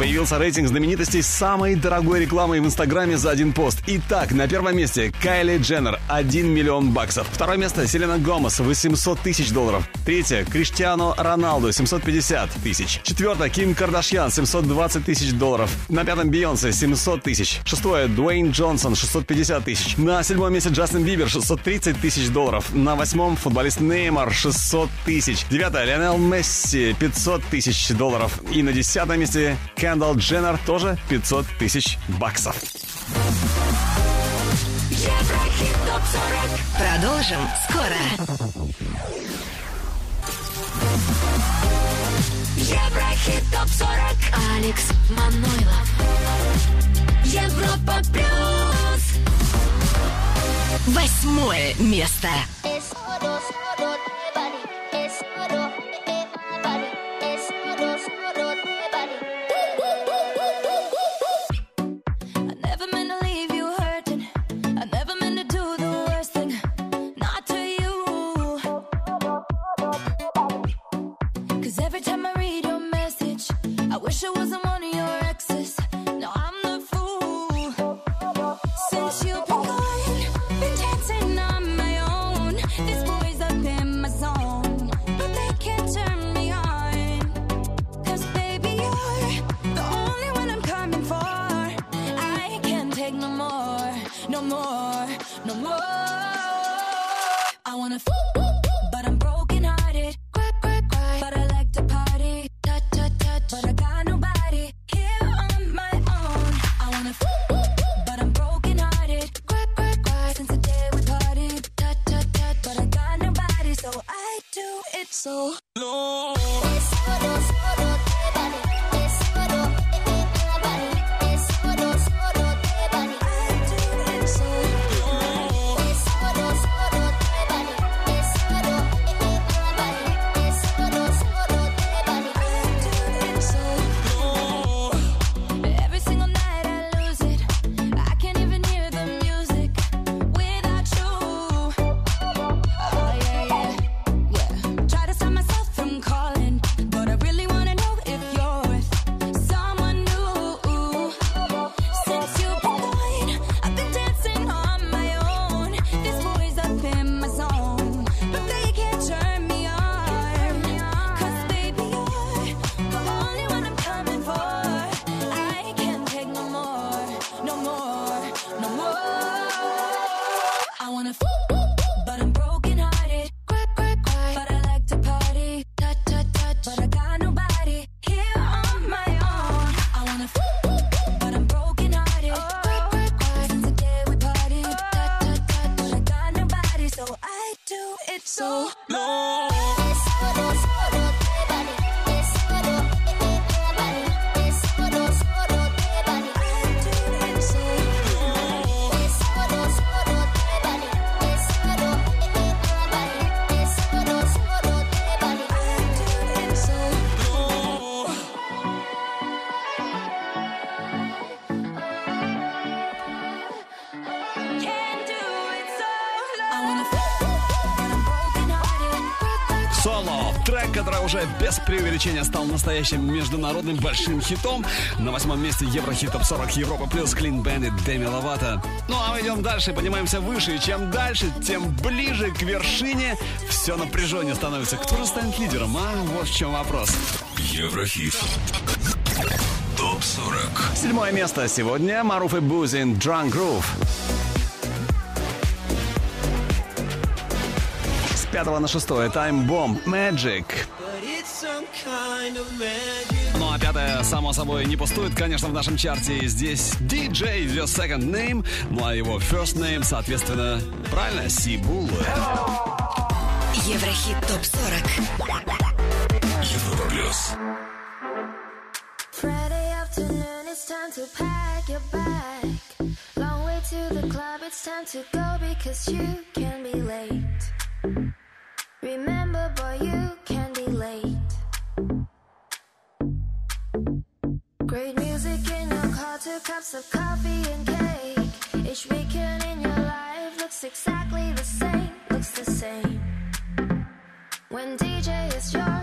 Появился рейтинг знаменитостей с самой дорогой рекламой в Инстаграме за один пост. Итак, на первом месте Кайли Дженнер 1 миллион баксов. Второе место Селена Гомес 800 тысяч долларов. Третье Криштиану Роналду 750 тысяч. Четвертое Ким Кардашьян 720 тысяч долларов. На пятом Бейонсе 700 тысяч. Шестое Дуэйн Джонсон 650 тысяч. На седьмом месте Джастин Бибер 630 тысяч долларов. На восьмом футболист Неймар 600 тысяч. Девятое Лионел Месси 500 тысяч долларов. И на десятом месте Кендалл Дженнер тоже 500 тысяч баксов. Еврохит топ 40. Продолжим скоро. Еврохит топ 40. Алекс Манойлов. Европа плюс. Восьмое место. Never every time I read your message, I wish I wasn't one без преувеличения стал настоящим международным большим хитом. На восьмом месте Еврохит Топ 40 Европа плюс Клин Бендит Деми Ловато. Ну а мы идем дальше, поднимаемся выше. И чем дальше, тем ближе к вершине все напряжение становится. Кто же станет лидером, а? Вот в чем вопрос. Еврохит. Топ 40. Седьмое место сегодня Маруф и Бузин Drunk Groove. С пятого на шестое Time Bomb Magic. Пятое, само собой, не пустует, конечно, в нашем чарте. Здесь DJ The Second Name, ну а его First Name, соответственно, правильно, Сибул. Еврохит ТОП-40. Европа плюс. Friday afternoon, it's time to pack your bag. Long way to the club, it's time to go because you can be late. Remember, boy, you can be Great music in your car, two cups of coffee and cake. Each weekend in your life looks exactly the same, looks the same. When DJ is your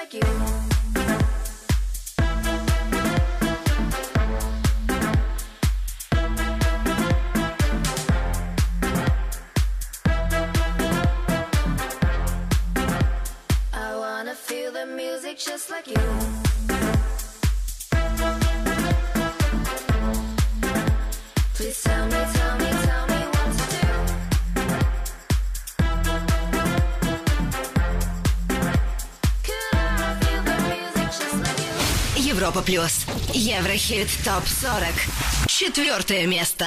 like you? Европа плюс. Еврохит ТОП-40. Четвертое место.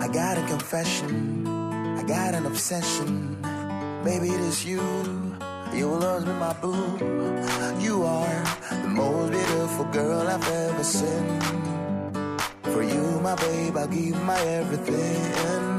I got a confession, I got an obsession. Baby, it is you. You will always be my boo. You are the most beautiful girl I've ever seen. For you, my babe, I'll give my everything.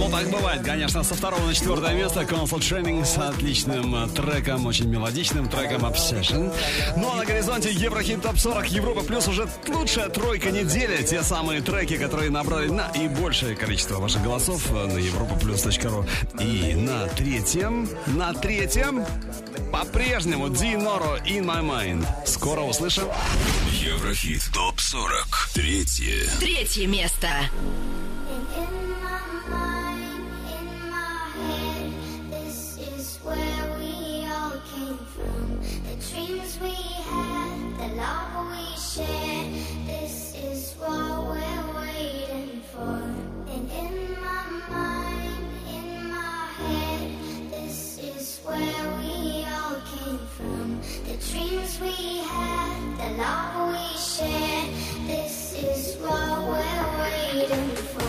Ну, так бывает, конечно. Со второго на четвертое место Console Training с отличным э, треком, очень мелодичным треком Obsession. Ну, а на горизонте Еврохит Топ 40 Европа Плюс уже лучшая тройка недели. Те самые треки, которые набрали наибольшее количество ваших голосов э, на europaplus.ru. И на третьем, на третьем по-прежнему Ди Норо In My Mind. Скоро услышим. Еврохит Топ 40. Третье. Третье место. in my mind. dreams we had, the love we shared. This is what we're waiting for. And in my mind, in my head, this is where we all came from. The dreams we had, the love we shared. This is what we're waiting for.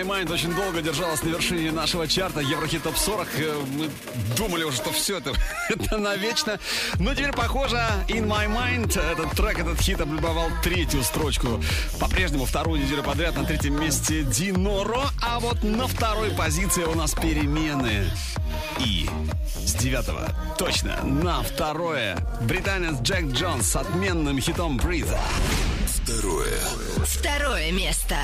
My Mind очень долго держалась на вершине нашего чарта Еврохит Топ 40. Э, мы думали уже, что все это, это навечно. Но теперь, похоже, In My Mind, этот трек, этот хит облюбовал третью строчку. По-прежнему вторую неделю подряд на третьем месте Диноро, а вот на второй позиции у нас перемены. И с девятого, точно, на второе британец Джек Джонс с отменным хитом Breathe. Второе. Второе место.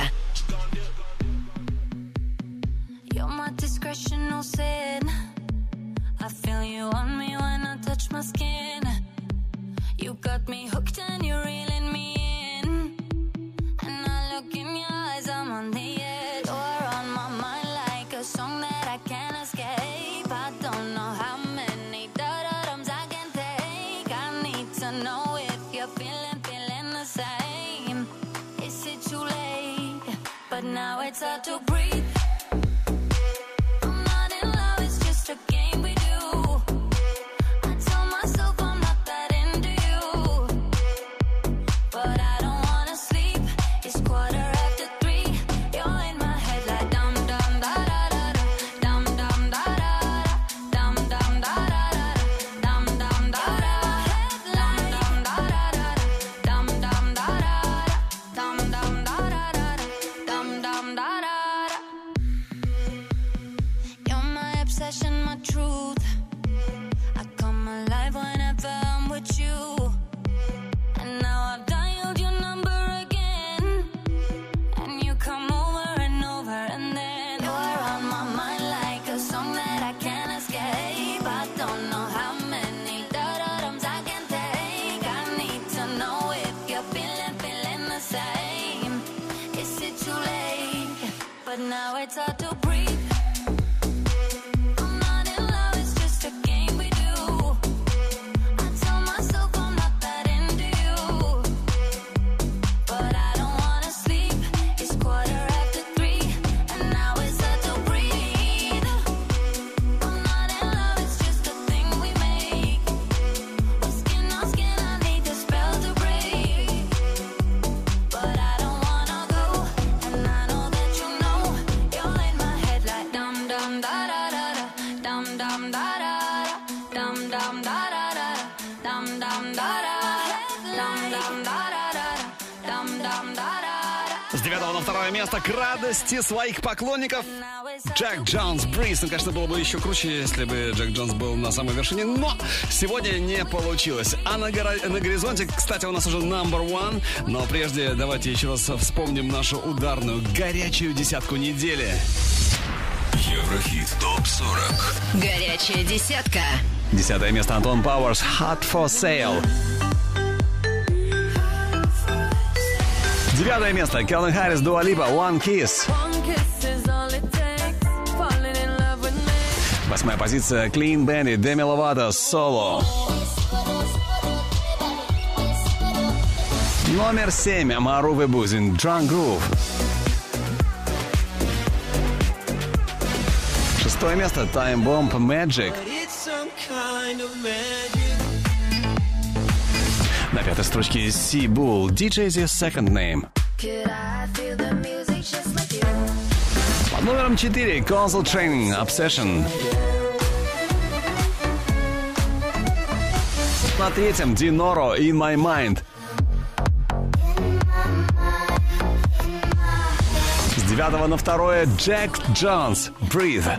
радости своих поклонников. Джек Джонс Бриз. Ну, конечно, было бы еще круче, если бы Джек Джонс был на самой вершине, но сегодня не получилось. А на, горо... на горизонте, кстати, у нас уже number one. Но прежде давайте еще раз вспомним нашу ударную горячую десятку недели. Еврохит ТОП-40 Горячая десятка Десятое место Антон Пауэрс Hot for Sale Пятое место. Келвин Харрис, Дуалипа, One Kiss. Восьмая позиция. Clean Bandit, Demi Lovato, Solo. Номер семь. Мару Бузин, Drunk Groove. Шестое место. Time Bomb, Magic. На пятой строчке Си Булл DJ The Second Name. Под номером 4 Console Training Obsession. На третьем Диноро In My Mind. С девятого на второе Джек Джонс Breathe.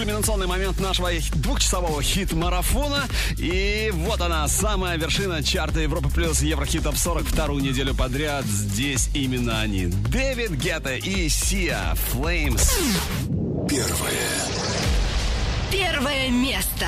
кульминационный момент нашего двухчасового хит-марафона. И вот она, самая вершина чарта Европы плюс Еврохит Топ 40 вторую неделю подряд. Здесь именно они. Дэвид Гетта и Сиа Флеймс. Первое. Первое место.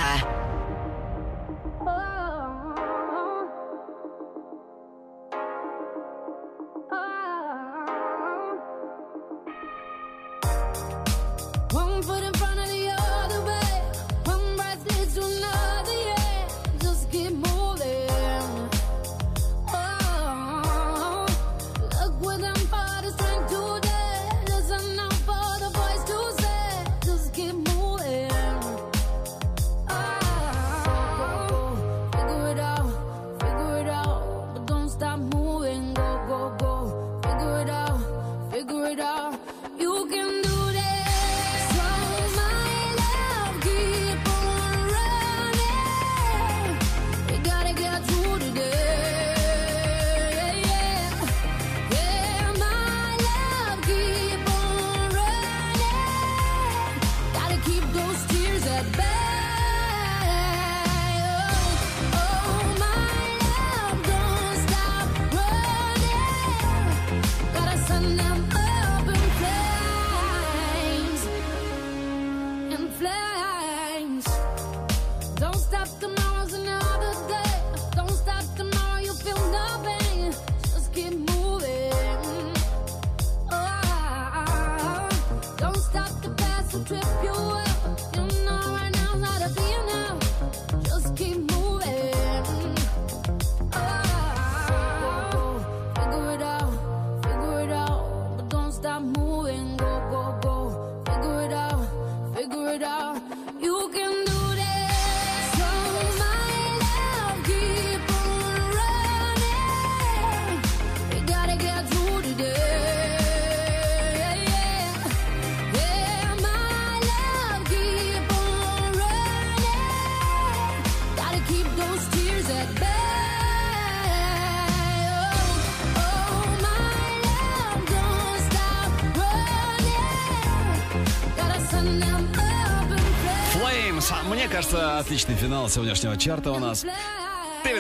Отличный финал сегодняшнего чарта у нас.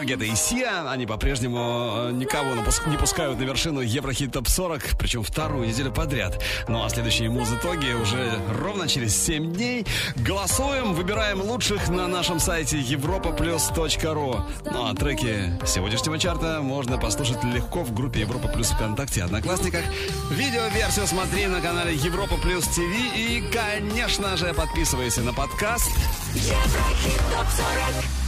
Дэвид Гетта и Сия, они по-прежнему э, никого не пускают на вершину Еврохит Топ 40, причем вторую неделю подряд. Ну а следующие муз-итоги уже ровно через 7 дней. Голосуем, выбираем лучших на нашем сайте europaplus.ru. Ну а треки сегодняшнего чарта можно послушать легко в группе Европа Плюс ВКонтакте Одноклассниках. Видеоверсию смотри на канале Европа Плюс ТВ и, конечно же, подписывайся на подкаст. Еврохит топ 40